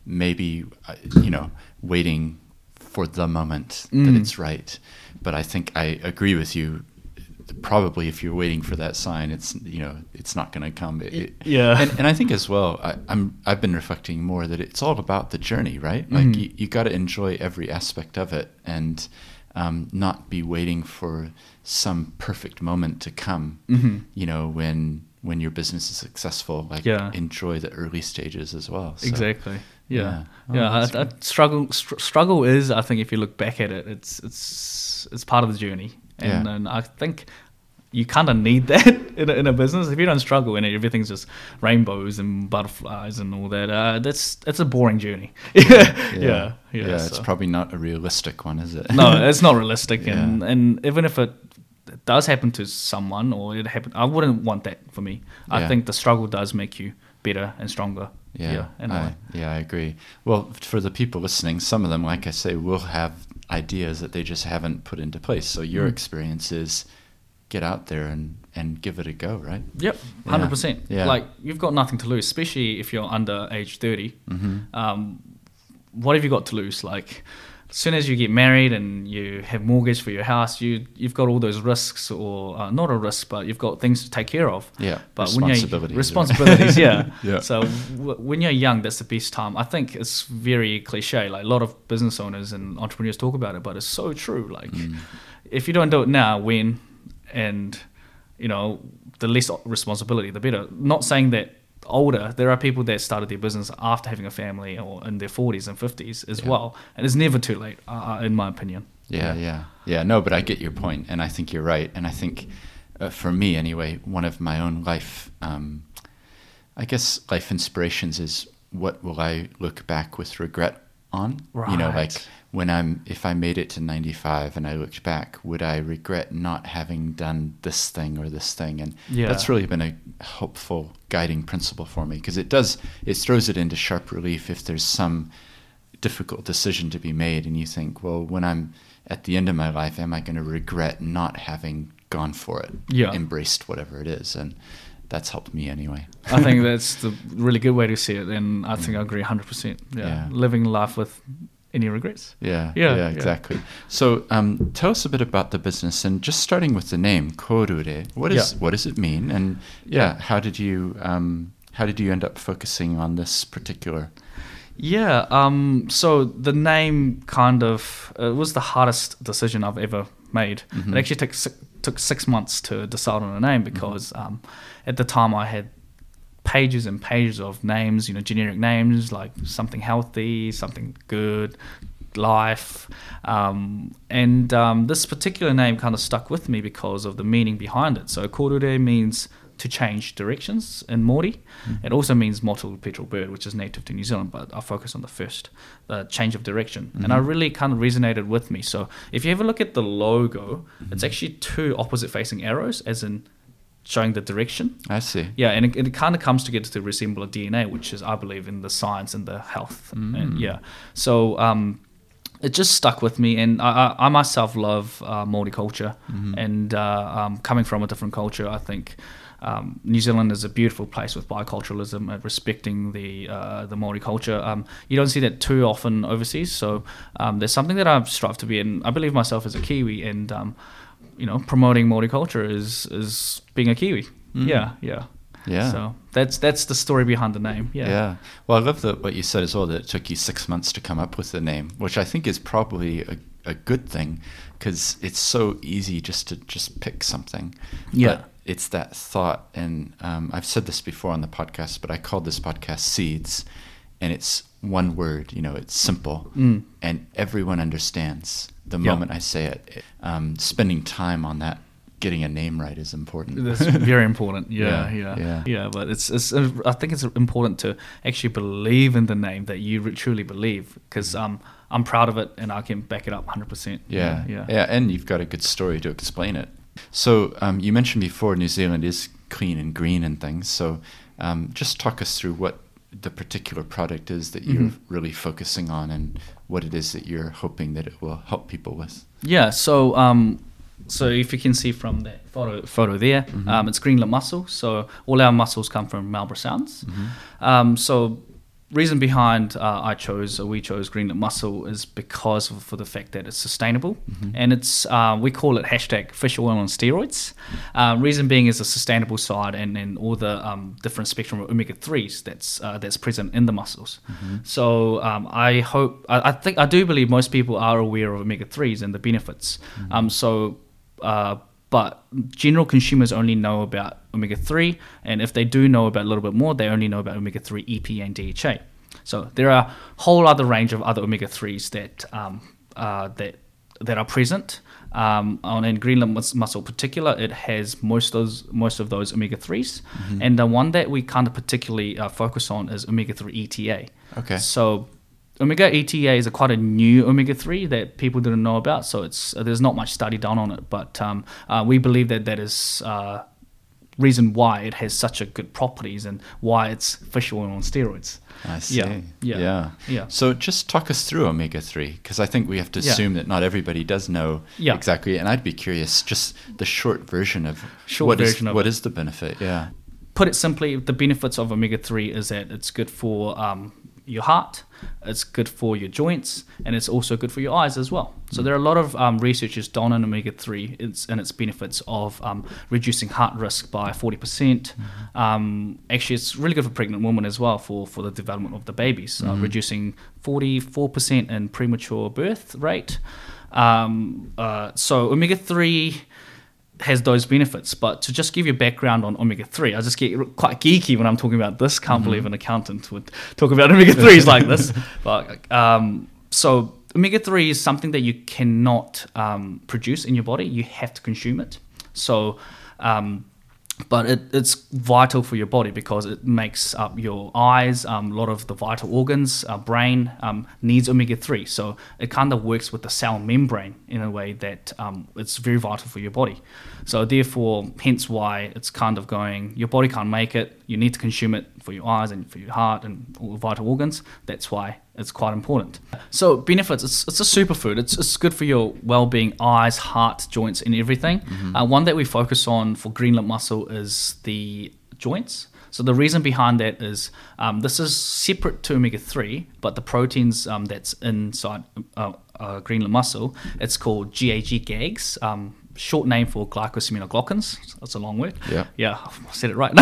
maybe uh, you know waiting for the moment that Mm. it's right. But I think I agree with you. Probably, if you're waiting for that sign, it's you know it's not going to come. It, it- yeah. and, and I think as well, I, I'm I've been reflecting more that it's all about the journey, right? Like Mhm. you, you got to enjoy every aspect of it, and um, not be waiting for some perfect moment to come. hmm You know, when when your business is successful, like Yeah. enjoy the early stages as well. So, Exactly. Yeah. yeah. Yeah. Oh, that's I, I struggle. Str- struggle is, I think, if you look back at it, it's it's it's part of the journey, and, Yeah. and I think you kind of need that in a, in a business. If you don't struggle in it, everything's just rainbows and butterflies and all that. Uh, that's it's a boring journey. yeah. Yeah. Yeah. it's so. probably not a realistic one, is it? no, it's not realistic, and Yeah. and even if it does happen to someone or it happen, I wouldn't want that for me. I Yeah. think the struggle does make you better and stronger. Yeah, a. I, yeah, I agree. Well, for the people listening, some of them, like I say, will have ideas that they just haven't put into place. So your Mm. experience is get out there and, and give it a go, right? Yep, Yeah. hundred percent. Yeah. Like you've got nothing to lose, especially if you're under age thirty. Mm-hmm. Um, what have you got to lose? Like, as soon as you get married and you have mortgage for your house, you you've got all those risks, or uh, not a risk, but you've got things to take care of. Yeah, But when you're responsibilities. responsibilities, yeah. Yeah. So w- when you're young, that's the best time. I think it's very cliche. Like a lot of business owners and entrepreneurs talk about it, but it's so true. Like Mm. if you don't do it now, when and you know the less responsibility, the better. Not saying that older, there are people that started their business after having a family or in their forties and fifties as Yeah. well, and it's never too late, uh, in my opinion. Yeah, yeah, yeah. No, but I get your point, and I think you're right. And I think, uh, for me anyway, one of my own life, um, I guess, life inspirations is what will I look back with regret on? You know, like Right. When I'm, if I made it to 95 and I looked back, would I regret not having done this thing or this thing? And Yeah. that's really been a helpful guiding principle for me because it does, it throws it into sharp relief if there's some difficult decision to be made and you think well when i'm at the end of my life am i going to regret not having gone for it Yeah. embraced whatever it is and that's helped me anyway I think that's the really good way to see it, and I think I mm. agree 100%. Yeah. Yeah. Living life with any regrets. yeah Yeah, yeah, yeah. exactly so um, tell us a bit about the business and just starting with the name korure what is Yeah. what does it mean and yeah, how did you um, how did you end up focusing on this particular Yeah. Um. So the name kind of it was the hardest decision I've ever made. Mhm. It actually took took six months to decide on a name because um, at the time I had pages and pages of names, you know, generic names like something healthy, something good, life, um, and um, this particular name kind of stuck with me because of the meaning behind it. So korure means to change directions in Māori. It also means mottled petrel bird, which is native to New Zealand, but I focus on the first, the change of direction. And I Mhm. really kind of resonated with me. So if you ever look at the logo, it's actually two opposite facing arrows, as in showing the direction. i see Yeah, and it, it kind of comes together to resemble a DNA, which is, I believe, in the science and the health. Mm. And yeah, so um, it just stuck with me, and I, I, I myself love uh, Māori culture, Mhm. and uh, um, coming from a different culture, I think. Um, New Zealand is a beautiful place with biculturalism and respecting the uh, the Maori culture. Um, you don't see that too often overseas, so um, there's something that I've strived to be, and I believe myself as a Kiwi, and um, you know, promoting Maori culture is is being a Kiwi. Mm. Yeah, yeah. yeah So that's that's the story behind the name. Yeah. Yeah. Well, I love the, what you said as well, that it took you six months to come up with the name, which I think is probably a, a good thing because it's so easy just to just pick something. Yeah. But it's that thought. And um, I've said this before on the podcast, but I called this podcast Seeds. And it's one word, you know, it's simple. Mm. And everyone understands the Yeah. moment I say it. Um, spending time on that getting a name right is important. That's very important. Yeah, Yeah, yeah, yeah. yeah, But it's, it's, uh, I think it's important to actually believe in the name that you truly believe, because um, I'm proud of it and I can back it up 100. percent Yeah, yeah, yeah, and you've got a good story to explain it. So um, you mentioned before New Zealand is clean and green and things. So um, just talk us through what the particular product is that you're Mhm. really focusing on and what it is that you're hoping that it will help people with. Yeah, so um, so if you can see from that photo photo there, Mhm. um, it's Green-lipped mussel. So all our mussels come from Marlborough Sounds. Mm-hmm. Um, so reason behind uh, I chose or we chose Green-lipped mussel is because of, for the fact that it's sustainable Mhm. and it's uh, we call it hashtag fish oil on steroids. Uh, reason being is the sustainable side and, and all the um, different spectrum of omega threes that's uh, that's present in the mussels. Mm-hmm. So um, I hope I, I think I do believe most people are aware of omega threes and the benefits. Um, so, uh, but general consumers only know about omega three, and if they do know about a little bit more, they only know about omega three EPA and DHA. So there are a whole other range of other omega threes that um, uh, that that are present. Um, on in Green-lipped mus- mussel particular, it has most those most of those omega 3s Mm-hmm. and the one that we kind of particularly uh, focus on is omega three ETA. Okay. So omega ETA is a quite a new omega three that people didn't know about. So it's there's not much study done on it, but um, uh, we believe that that is. Uh, reason why it has such a good properties and why it's fish oil on steroids I see. Yeah, yeah, yeah. yeah. So just talk us through omega three, because I think we have to Yeah. assume that not everybody does know Yeah. exactly. And I'd be curious, just the short version of Short what is- version of what is the benefit? Yeah. put it simply, the benefits of omega three is that it's good for um, your heart, it's good for your joints, and it's also good for your eyes as well. So there are a lot of um, researchers done on omega three and its benefits of um, reducing heart risk by forty percent. Um, actually, it's really good for pregnant women as well for, for the development of the babies, uh, reducing forty four percent in premature birth rate. Um, uh, so omega three has those benefits. But to just give you background on omega three, I just get quite geeky when I'm talking about this. Can't believe an accountant would talk about omega threes like this. But um, so omega three is something that you cannot um, produce in your body. You have to consume it. So. Um, but it, it's vital for your body because it makes up your eyes, um, a lot of the vital organs, uh, brain um, needs omega 3. So it kind of works with the cell membrane in a way that um, it's very vital for your body. So, therefore, hence why it's kind of going, your body can't make it, you need to consume it for your eyes and for your heart and all the vital organs. That's why it's quite important. So, benefits it's, it's a superfood, it's, it's good for your well being, eyes, heart, joints, and everything. Uh, one that we focus on for Green-lipped mussel is the joints. So the reason behind that is um, this is separate to omega three, but the proteins um, that's inside uh, uh, Green-lipped mussel, it's called GAG GAGs, um, short name for glycosaminoglycans. That's a long word. Yeah. Yeah, I said it right.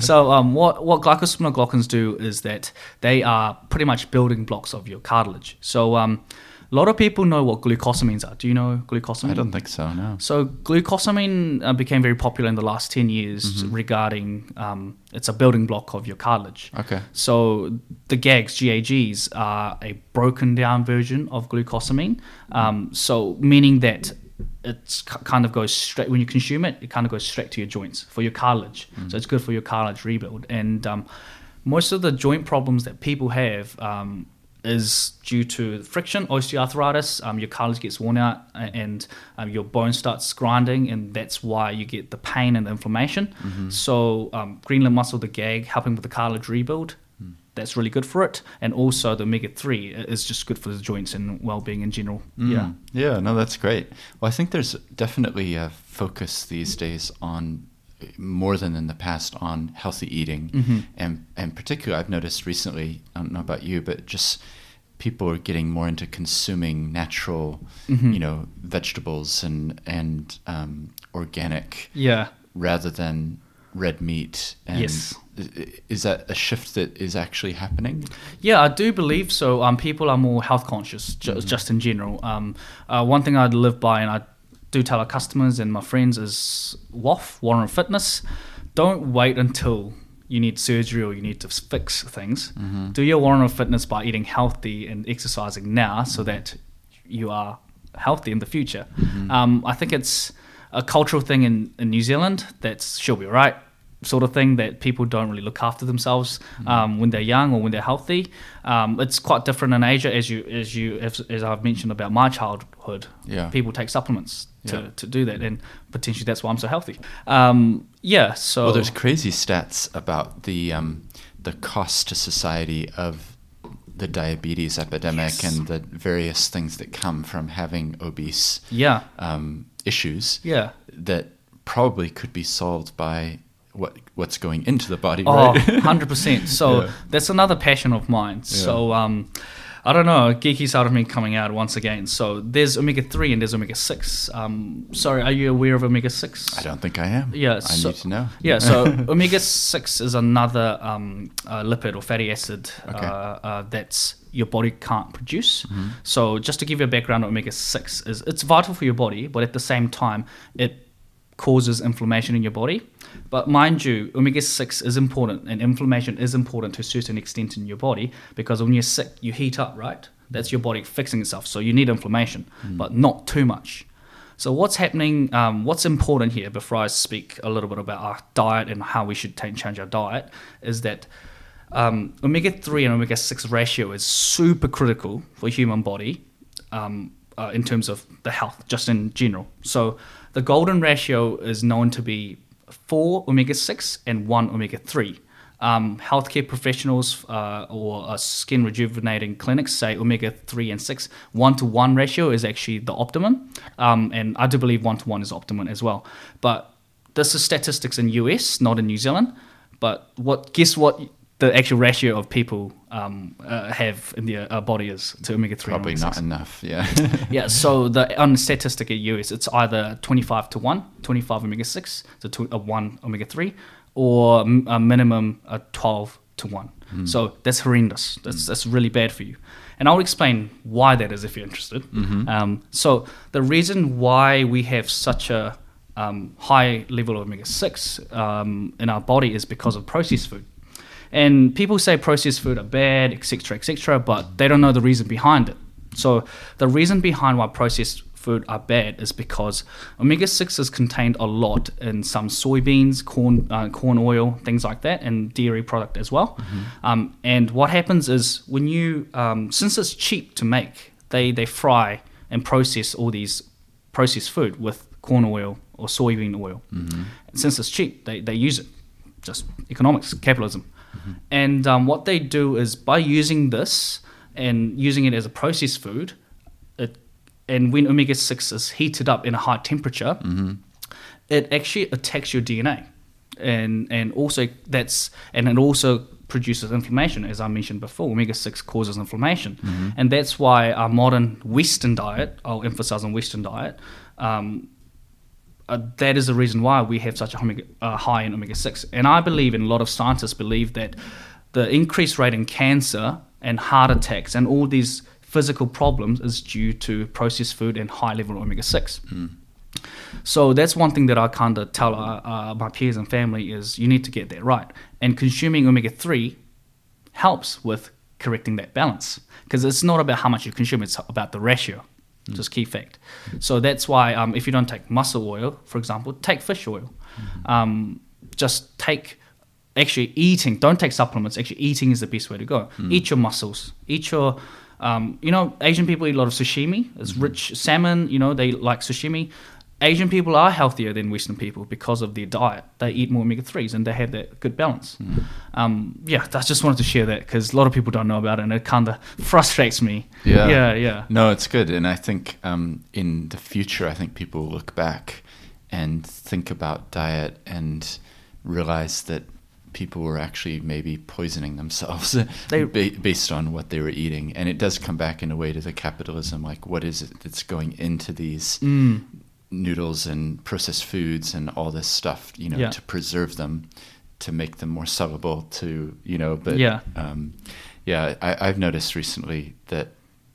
so um, what what glycosaminoglycans do is that they are pretty much building blocks of your cartilage. So um, a lot of people know what glucosamines are. Do you know glucosamine? I don't think so. No. So glucosamine uh, became very popular in the last 10 years Mm-hmm. regarding um, it's a building block of your cartilage. Okay. So the GAGs, GAGs, are a broken down version of glucosamine. Um, so meaning that it's kind of goes straight when you consume it, it kind of goes straight to your joints for your cartilage. So it's good for your cartilage rebuild. And um, most of the joint problems that people have um, is due to friction, osteoarthritis. Um, your cartilage gets worn out, and um, your bone starts grinding, and that's why you get the pain and the inflammation. So um, Green-lipped mussel, the gag, helping with the cartilage rebuild. That's really good for it, and also the omega three is just good for the joints and well-being in general. Yeah, Mm. Yeah, no, that's great. Well, I think there's definitely a focus these days on more than in the past on healthy eating, Mhm. and and particularly I've noticed recently. I don't know about you, but just people are getting more into consuming natural, Mhm. you know, vegetables and and um, organic yeah. rather than red meat. And Yes. Is that a shift that is actually happening? Yeah, I do believe so. Um, people are more health conscious, ju- Mm-hmm. just in general. Um, uh, one thing I live by, and I do tell our customers and my friends, is WOF, Warren Fitness. Don't wait until you need surgery or you need to fix things. Mm-hmm. Do your Warren Fitness by eating healthy and exercising now, so that you are healthy in the future. Mm-hmm. Um, I think it's a cultural thing in, in New Zealand that's she'll be right sort of thing that people don't really look after themselves Mm-hmm. um, when they're young or when they're healthy. Um, it's quite different in Asia, as you as you as, as I've mentioned about my childhood. Yeah. people take supplements to, Yeah. to do that, and potentially that's why I'm so healthy. Um, yeah, so Well, there's crazy stats about the um, the cost to society of the diabetes epidemic Yes. and the various things that come from having obese yeah, um, issues yeah. that probably could be solved by what what's going into the body, Oh, right? 100%. So Yeah. that's another passion of mine. So um, I don't know, geeky side of me coming out once again. So there's omega 3 and there's omega 6. Um, sorry, are you aware of omega 6? I don't think I am. Yeah, I so- need to know. Yeah, so omega 6 is another um, uh, lipid or fatty acid Okay. uh, uh, that's your body can't produce. Mm-hmm. So just to give you a background, omega 6 is it's vital for your body, but at the same time, it causes inflammation in your body. But mind you, omega 6 is important and inflammation is important to a certain extent in your body because when you're sick, you heat up, right? That's your body fixing itself. So you need inflammation, but not too much. So what's happening? Um, what's important here before I speak a little bit about our diet and how we should ta- change our diet is that um, omega three and omega six ratio is super critical for human body um, uh, in terms of the health, just in general. So the golden ratio is known to be four omega six and one omega three. Um, healthcare professionals uh, or uh, skin rejuvenating clinics say omega 3 and 6 1 to 1 ratio is actually the optimum. Um, and i do believe 1 to 1 is optimum as well. But this is statistics in us not in new zealand. But what guess what the actual ratio of people um, uh, have in their uh, body is to omega 3 Probably not enough. Yeah. yeah so the on statistic at us it's either 25 to 1 25 omega 6 to tw- uh, 1 omega 3 or m- a minimum uh, 12 to 1 so that's horrendous. That's, that's really bad for you. And i'll explain why that is if you're interested. Um, so the reason why we have such a um, high level of omega 6 um, in our body is because of processed food and people say processed food are bad, etc., etc., but they don't know the reason behind it. So the reason behind why processed food are bad is because omega six is contained a lot in some soybeans, corn, uh, corn oil, things like that, and dairy product as well. Um, and what happens is when you, um, since it's cheap to make, they they fry and process all these processed food with corn oil or soybean oil. And since it's cheap, they, they use it. Just economics, capitalism. And um, what they do is by using this and using it as a processed food, it, and when omega 6 is heated up in a high temperature, it actually attacks your DNA. And, and also that's and it also produces inflammation as I mentioned before. Omega 6 causes inflammation. And that's why our modern western diet I'll emphasize on western diet um, uh, that is the reason why we have such a omega, uh, high in omega 6. And I believe, and a lot of scientists believe, that the increased rate in cancer and heart attacks and all these physical problems is due to processed food and high level omega 6. So that's one thing that I kind of tell uh, uh, my peers and family is you need to get that right. And consuming omega 3 helps with correcting that balance because it's not about how much you consume, it's about the ratio. Just key fact. So that's why um, if you don't take mussel oil, for example, take fish oil. Um, just take actually eating. Don't take supplements. Actually, eating is the best way to go. Eat your mussels. Eat your um, you know, Asian people eat a lot of sashimi. It's rich salmon. You know, they like sashimi. Asian people are healthier than Western people because of their diet. They eat more omega threes and they have that good balance. Um, yeah, I just wanted to share that because a lot of people don't know about it and it kind of frustrates me. Yeah. yeah, yeah. No, it's good, and I think um, in the future, I think people will look back and think about diet and realize that people were actually maybe poisoning themselves They- ba- based on what they were eating, and it does come back in a way to the capitalism. Like, what is it that's going into these Mm. Noodles and processed foods and all this stuff? You know, Yeah. to preserve them, to make them more sellable. To you know, but Yeah. um, yeah, I, I've noticed recently that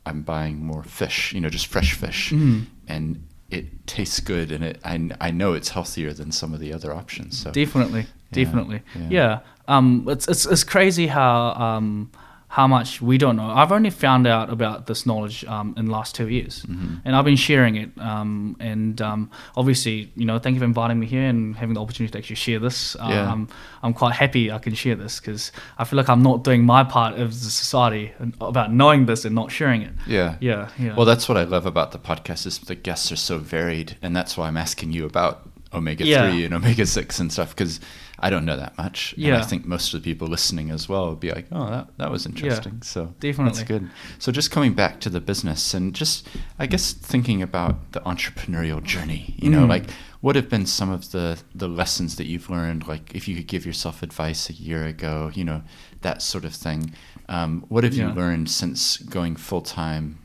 I'm buying more fish, you know, just fresh fish, Mm. and it tastes good, and it I, I know it's healthier than some of the other options. So Definitely, Yeah, definitely. yeah. Yeah. Um, it's, it's it's crazy how um, how much we don't know. I've only found out about this knowledge um, in the last two years, Mm-hmm. and I've been sharing it. Um, and um, obviously, you know, thank you for inviting me here and having the opportunity to actually share this. Um, Yeah. I'm, I'm quite happy I can share this because I feel like I'm not doing my part of the society about knowing this and not sharing it. Yeah. Yeah, yeah. Well, that's what I love about the podcast is the guests are so varied, and that's why I'm asking you about omega Yeah. three and omega six and stuff because I don't know that much. And I think most of the people listening as well would be like, "Oh, that that was interesting." so definitely. that's good. So just coming back to the business and just I guess thinking about the entrepreneurial journey. You know, Mm. like what have been some of the the lessons that you've learned? Like if you could give yourself advice a year ago, you know, that sort of thing. Um, what have you learned since going full time?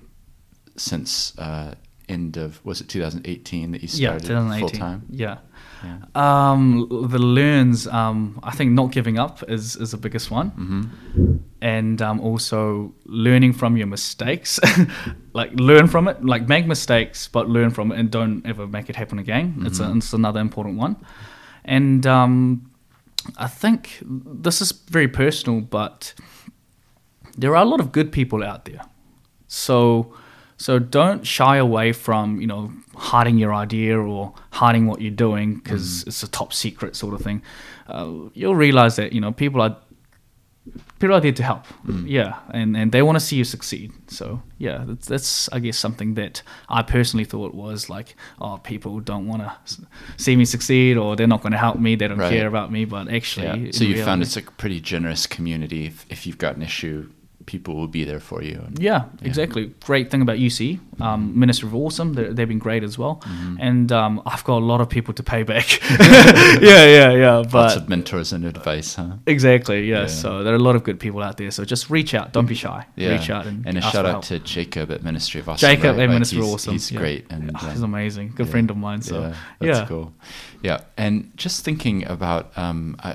Since uh, end of was it 2018 that you started 2018. full time? Yeah. Yeah. Um, the learns, um, I think not giving up is, is the biggest one. Mm-hmm. And um, also learning from your mistakes. like, learn from it. Like, make mistakes, but learn from it and don't ever make it happen again. It's, a, Mhm. it's another important one. And um, I think this is very personal, but there are a lot of good people out there. So, so don't shy away from you know hiding your idea or hiding what you're doing because it's a top secret sort of thing. Uh, you'll realize that you know people are people are there to help. Yeah, and and they want to see you succeed. So yeah, that's, that's I guess something that I personally thought was like, oh, people don't want to see me succeed or they're not going to help me. They don't Right. care about me. But actually, Yeah. So you found it's a pretty generous community. If, if you've got an issue, people will be there for you. And, Yeah, Yeah. exactly. Great thing about UC, um, Ministry of Awesome, they're, they've been great as well. Mm-hmm. And um, I've got a lot of people to pay back. yeah, yeah, yeah. Lots But of mentors and advice, huh? exactly, yeah. Yeah. So there are a lot of good people out there. So just reach out. Don't be shy. Yeah. Reach out and, And a shout out help. to Jacob at Ministry of Awesome. Jacob right? at Like, Ministry of Awesome. He's great. And Oh, uh, he's amazing. Good friend of mine. So yeah, cool. Yeah, and just thinking about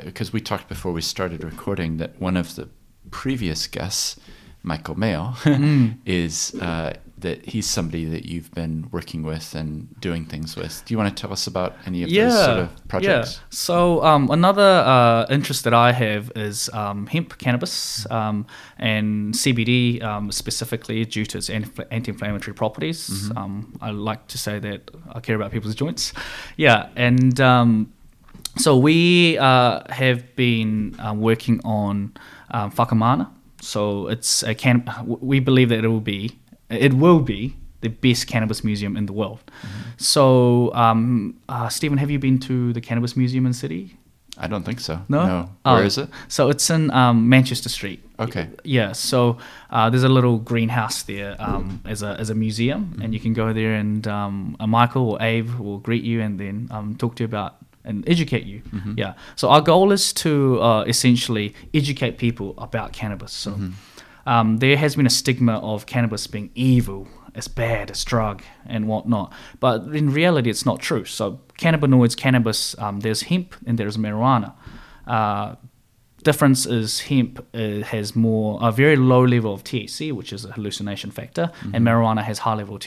because we talked before we started recording that one of the previous guest, Michael Mayo, Mm. is uh, that he's somebody that you've been working with and doing things with. Do you want to tell us about any of those sort of projects? Yeah. So um, another uh, interest that I have is um, hemp cannabis um, and CBD um, specifically due to its anti- anti-inflammatory properties. Mm-hmm. Um, I like to say that I care about people's joints. Yeah, and um, so we uh, have been uh, working on um, Whakamana. So it's a can. We believe that it will be, it will be the best cannabis museum in the world. So, um, uh, Stephen, have you been to the cannabis museum in City? I don't think so. No. No. Oh, Where is it? So it's in um, Manchester Street. Okay. Yeah. So uh, there's a little greenhouse there um, as a as a museum, and you can go there and um, uh, Michael or Abe will greet you and then um, talk to you about and educate you. Yeah. So our goal is to uh, essentially educate people about cannabis. So um, there has been a stigma of cannabis being evil. It's bad, it's drug and whatnot. But in reality, it's not true. So cannabinoids, cannabis, um, there's hemp and there's marijuana. Uh, difference is hemp uh, has more a very low level of THC, which is a hallucination factor, and marijuana has high level of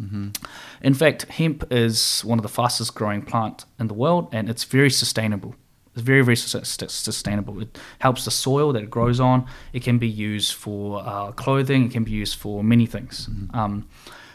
THC. In fact, hemp is one of the fastest growing plant in the world, and it's very sustainable. It's very very sus- sus- sustainable. It helps the soil that it grows on. It can be used for uh, clothing. It can be used for many things. Um,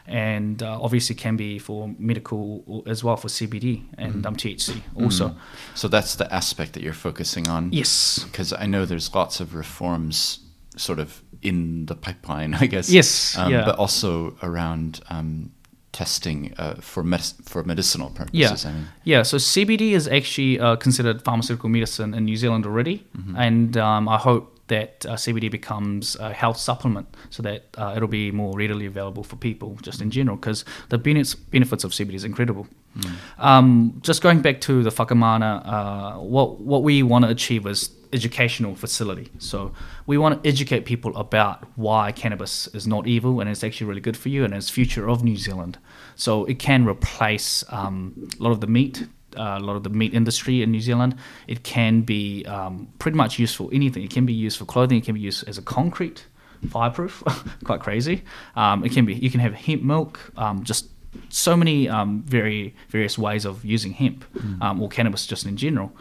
and uh, obviously can be for medical as well for CBD and um, THC also. So that's the aspect that you're focusing on. Yes. Because I know there's lots of reforms sort of in the pipeline, I guess. Yes, Um, yeah. But also around um, testing uh, for med- for medicinal Yeah, purposes. I mean. yeah. So CBD is actually uh, considered pharmaceutical medicine in New Zealand already, Mm-hmm. and um, I hope that uh, CBD becomes a health supplement so that uh, it'll be more readily available for people just in general because the benefits benefits of CBD is incredible. Mm. Um, just going back to the Whakamana, uh, what what we want to achieve is educational facility. So we want to educate people about why cannabis is not evil and it's actually really good for you and it's future of New Zealand. So it can replace um, a lot of the meat. Uh, a lot of the meat industry in New Zealand, it can be um, pretty much used for anything. It can be used for clothing. It can be used as a concrete, fireproof, quite crazy. Um, it can be. You can have hemp milk. Um, just so many um, very various ways of using hemp um, or cannabis just in general.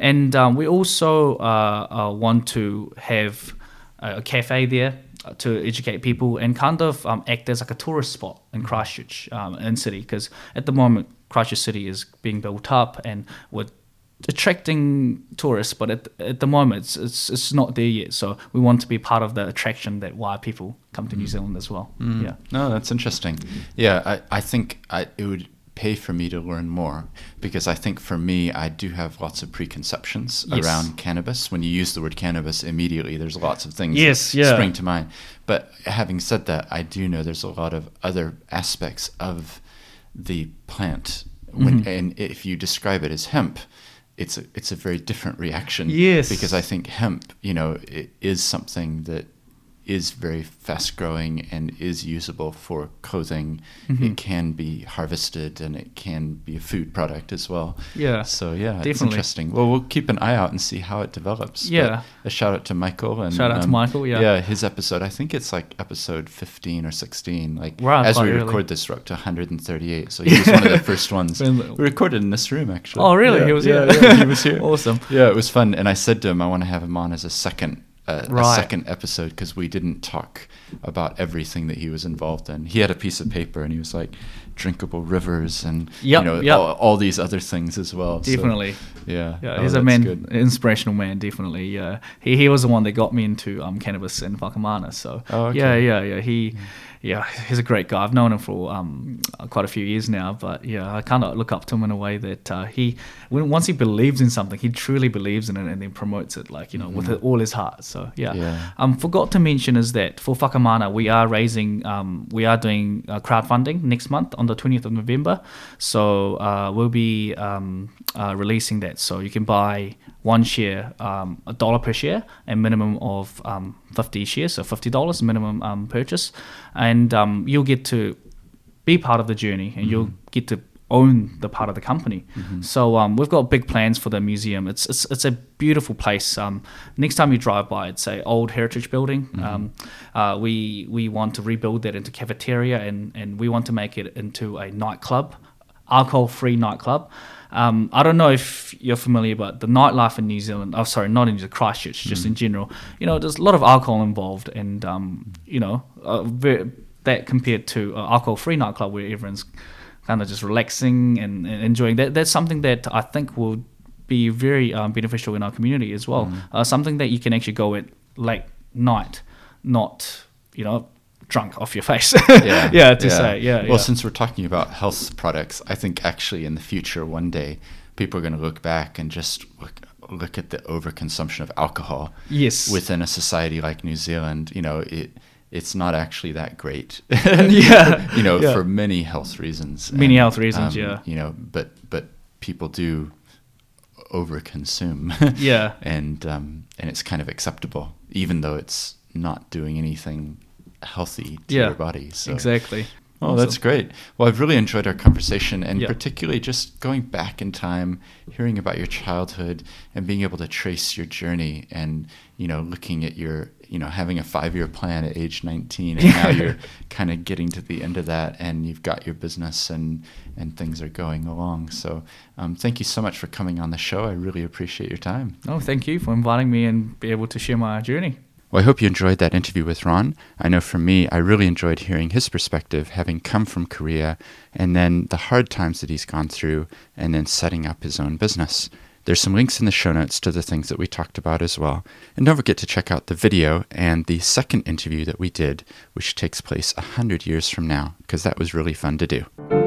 And um, we also uh, uh, want to have a, cafe there uh, to educate people and kind of um, act as like a tourist spot in Christchurch um, in city because at the moment Christchurch city is being built up and we're attracting tourists, but at, at the moment it's, it's it's not there yet. So we want to be part of the attraction that why people come to New Zealand as well. Yeah. No, that's interesting. Yeah, I, I think I, it would pay for me to learn more because I think for me, I do have lots of preconceptions Yes. around cannabis. When you use the word cannabis, immediately there's lots of things Yes, that yeah. spring to mind. But having said that, I do know there's a lot of other aspects of the plant. When, Mm-hmm. And if you describe it as hemp, it's a, it's a very different reaction. Yes. Because I think hemp, you know, it is something that is very fast growing and is usable for clothing. Mm-hmm. It can be harvested and it can be a food product as well. Yeah. So yeah, it's Definitely. interesting. Well, we'll keep an eye out and see how it develops. But Yeah. a shout out to Michael and um, Shout out to Michael, yeah. yeah, his episode. I think it's like episode fifteen or sixteen. Like Wow, as we early. record this, we're up to 138. So he was one of the first ones. We recorded in this room actually. Oh, really? Yeah, He was yeah, here? yeah, he was here. Awesome. Yeah, it was fun, and I said to him, I want to have him on as a second, a Right. second episode because we didn't talk about everything that he was involved in. He had a piece of paper, and he was like, drinkable rivers, and Yep, you know, yep. all, all these other things as well. So, Definitely. yeah, Yeah, oh, he's a man, good. inspirational man, definitely. Yeah, he he was the one that got me into um cannabis in Whakamana. So Oh, okay. yeah, yeah, yeah. He, yeah, he's a great guy. I've known him for um quite a few years now, but yeah, I kind of look up to him in a way that uh, he, when once he believes in something, he truly believes in it and then promotes it, like you know, with all his heart. So yeah. Mm-hmm. Yeah. Um, forgot to mention is that for Whakamana, we are raising, um, we are doing uh, crowdfunding next month on the 20th of November. So uh, we'll be um, uh, releasing that. So you can buy one share, um, a dollar per share, and minimum of um, 50 shares, so $50 minimum um, purchase. And um, you'll get to be part of the journey and you'll get to own the part of the company. So um, we've got big plans for the museum. It's it's, it's a beautiful place. Um, next time you drive by, it's a old heritage building. Um, uh, we we want to rebuild that into cafeteria and and we want to make it into a nightclub, alcohol free nightclub. Um, I don't know if you're familiar, but the nightlife in New Zealand, oh, sorry, not in New Zealand, Christchurch, just in general, you know, there's a lot of alcohol involved, and, um, you know, uh, very, that compared to an alcohol free nightclub where everyone's kind of just relaxing and, and enjoying that, that's something that I think will be very um, beneficial in our community as well. Uh, something that you can actually go at late night, not, you know, drunk off your face. yeah, yeah, to say, yeah. Well, yeah. since we're talking about health products, I think actually in the future, one day, people are going to look back and just look, look at the overconsumption of alcohol Yes. within a society like New Zealand. You know, it it's not actually that great. Yeah, you know, yeah. for many health reasons. Many health reasons, yeah. You know, but but people do overconsume. Yeah. and um, and it's kind of acceptable, even though it's not doing anything healthy to Yeah, your body. So. Exactly. Oh, that's great. Well, I've really enjoyed our conversation, and Yeah. particularly just going back in time, hearing about your childhood, and being able to trace your journey, and you know, looking at your, you know, having a five-year plan at age 19, and now you're kind of getting to the end of that, and you've got your business, and and things are going along. So, um, thank you so much for coming on the show. I really appreciate your time. Oh, thank you for inviting me and be able to share my journey. Well, I hope you enjoyed that interview with Ron. I know for me, I really enjoyed hearing his perspective, having come from Korea, and then the hard times that he's gone through, and then setting up his own business. There's some links in the show notes to the things that we talked about as well. And don't forget to check out the video and the second interview that we did, which takes place 100 years from now, because that was really fun to do.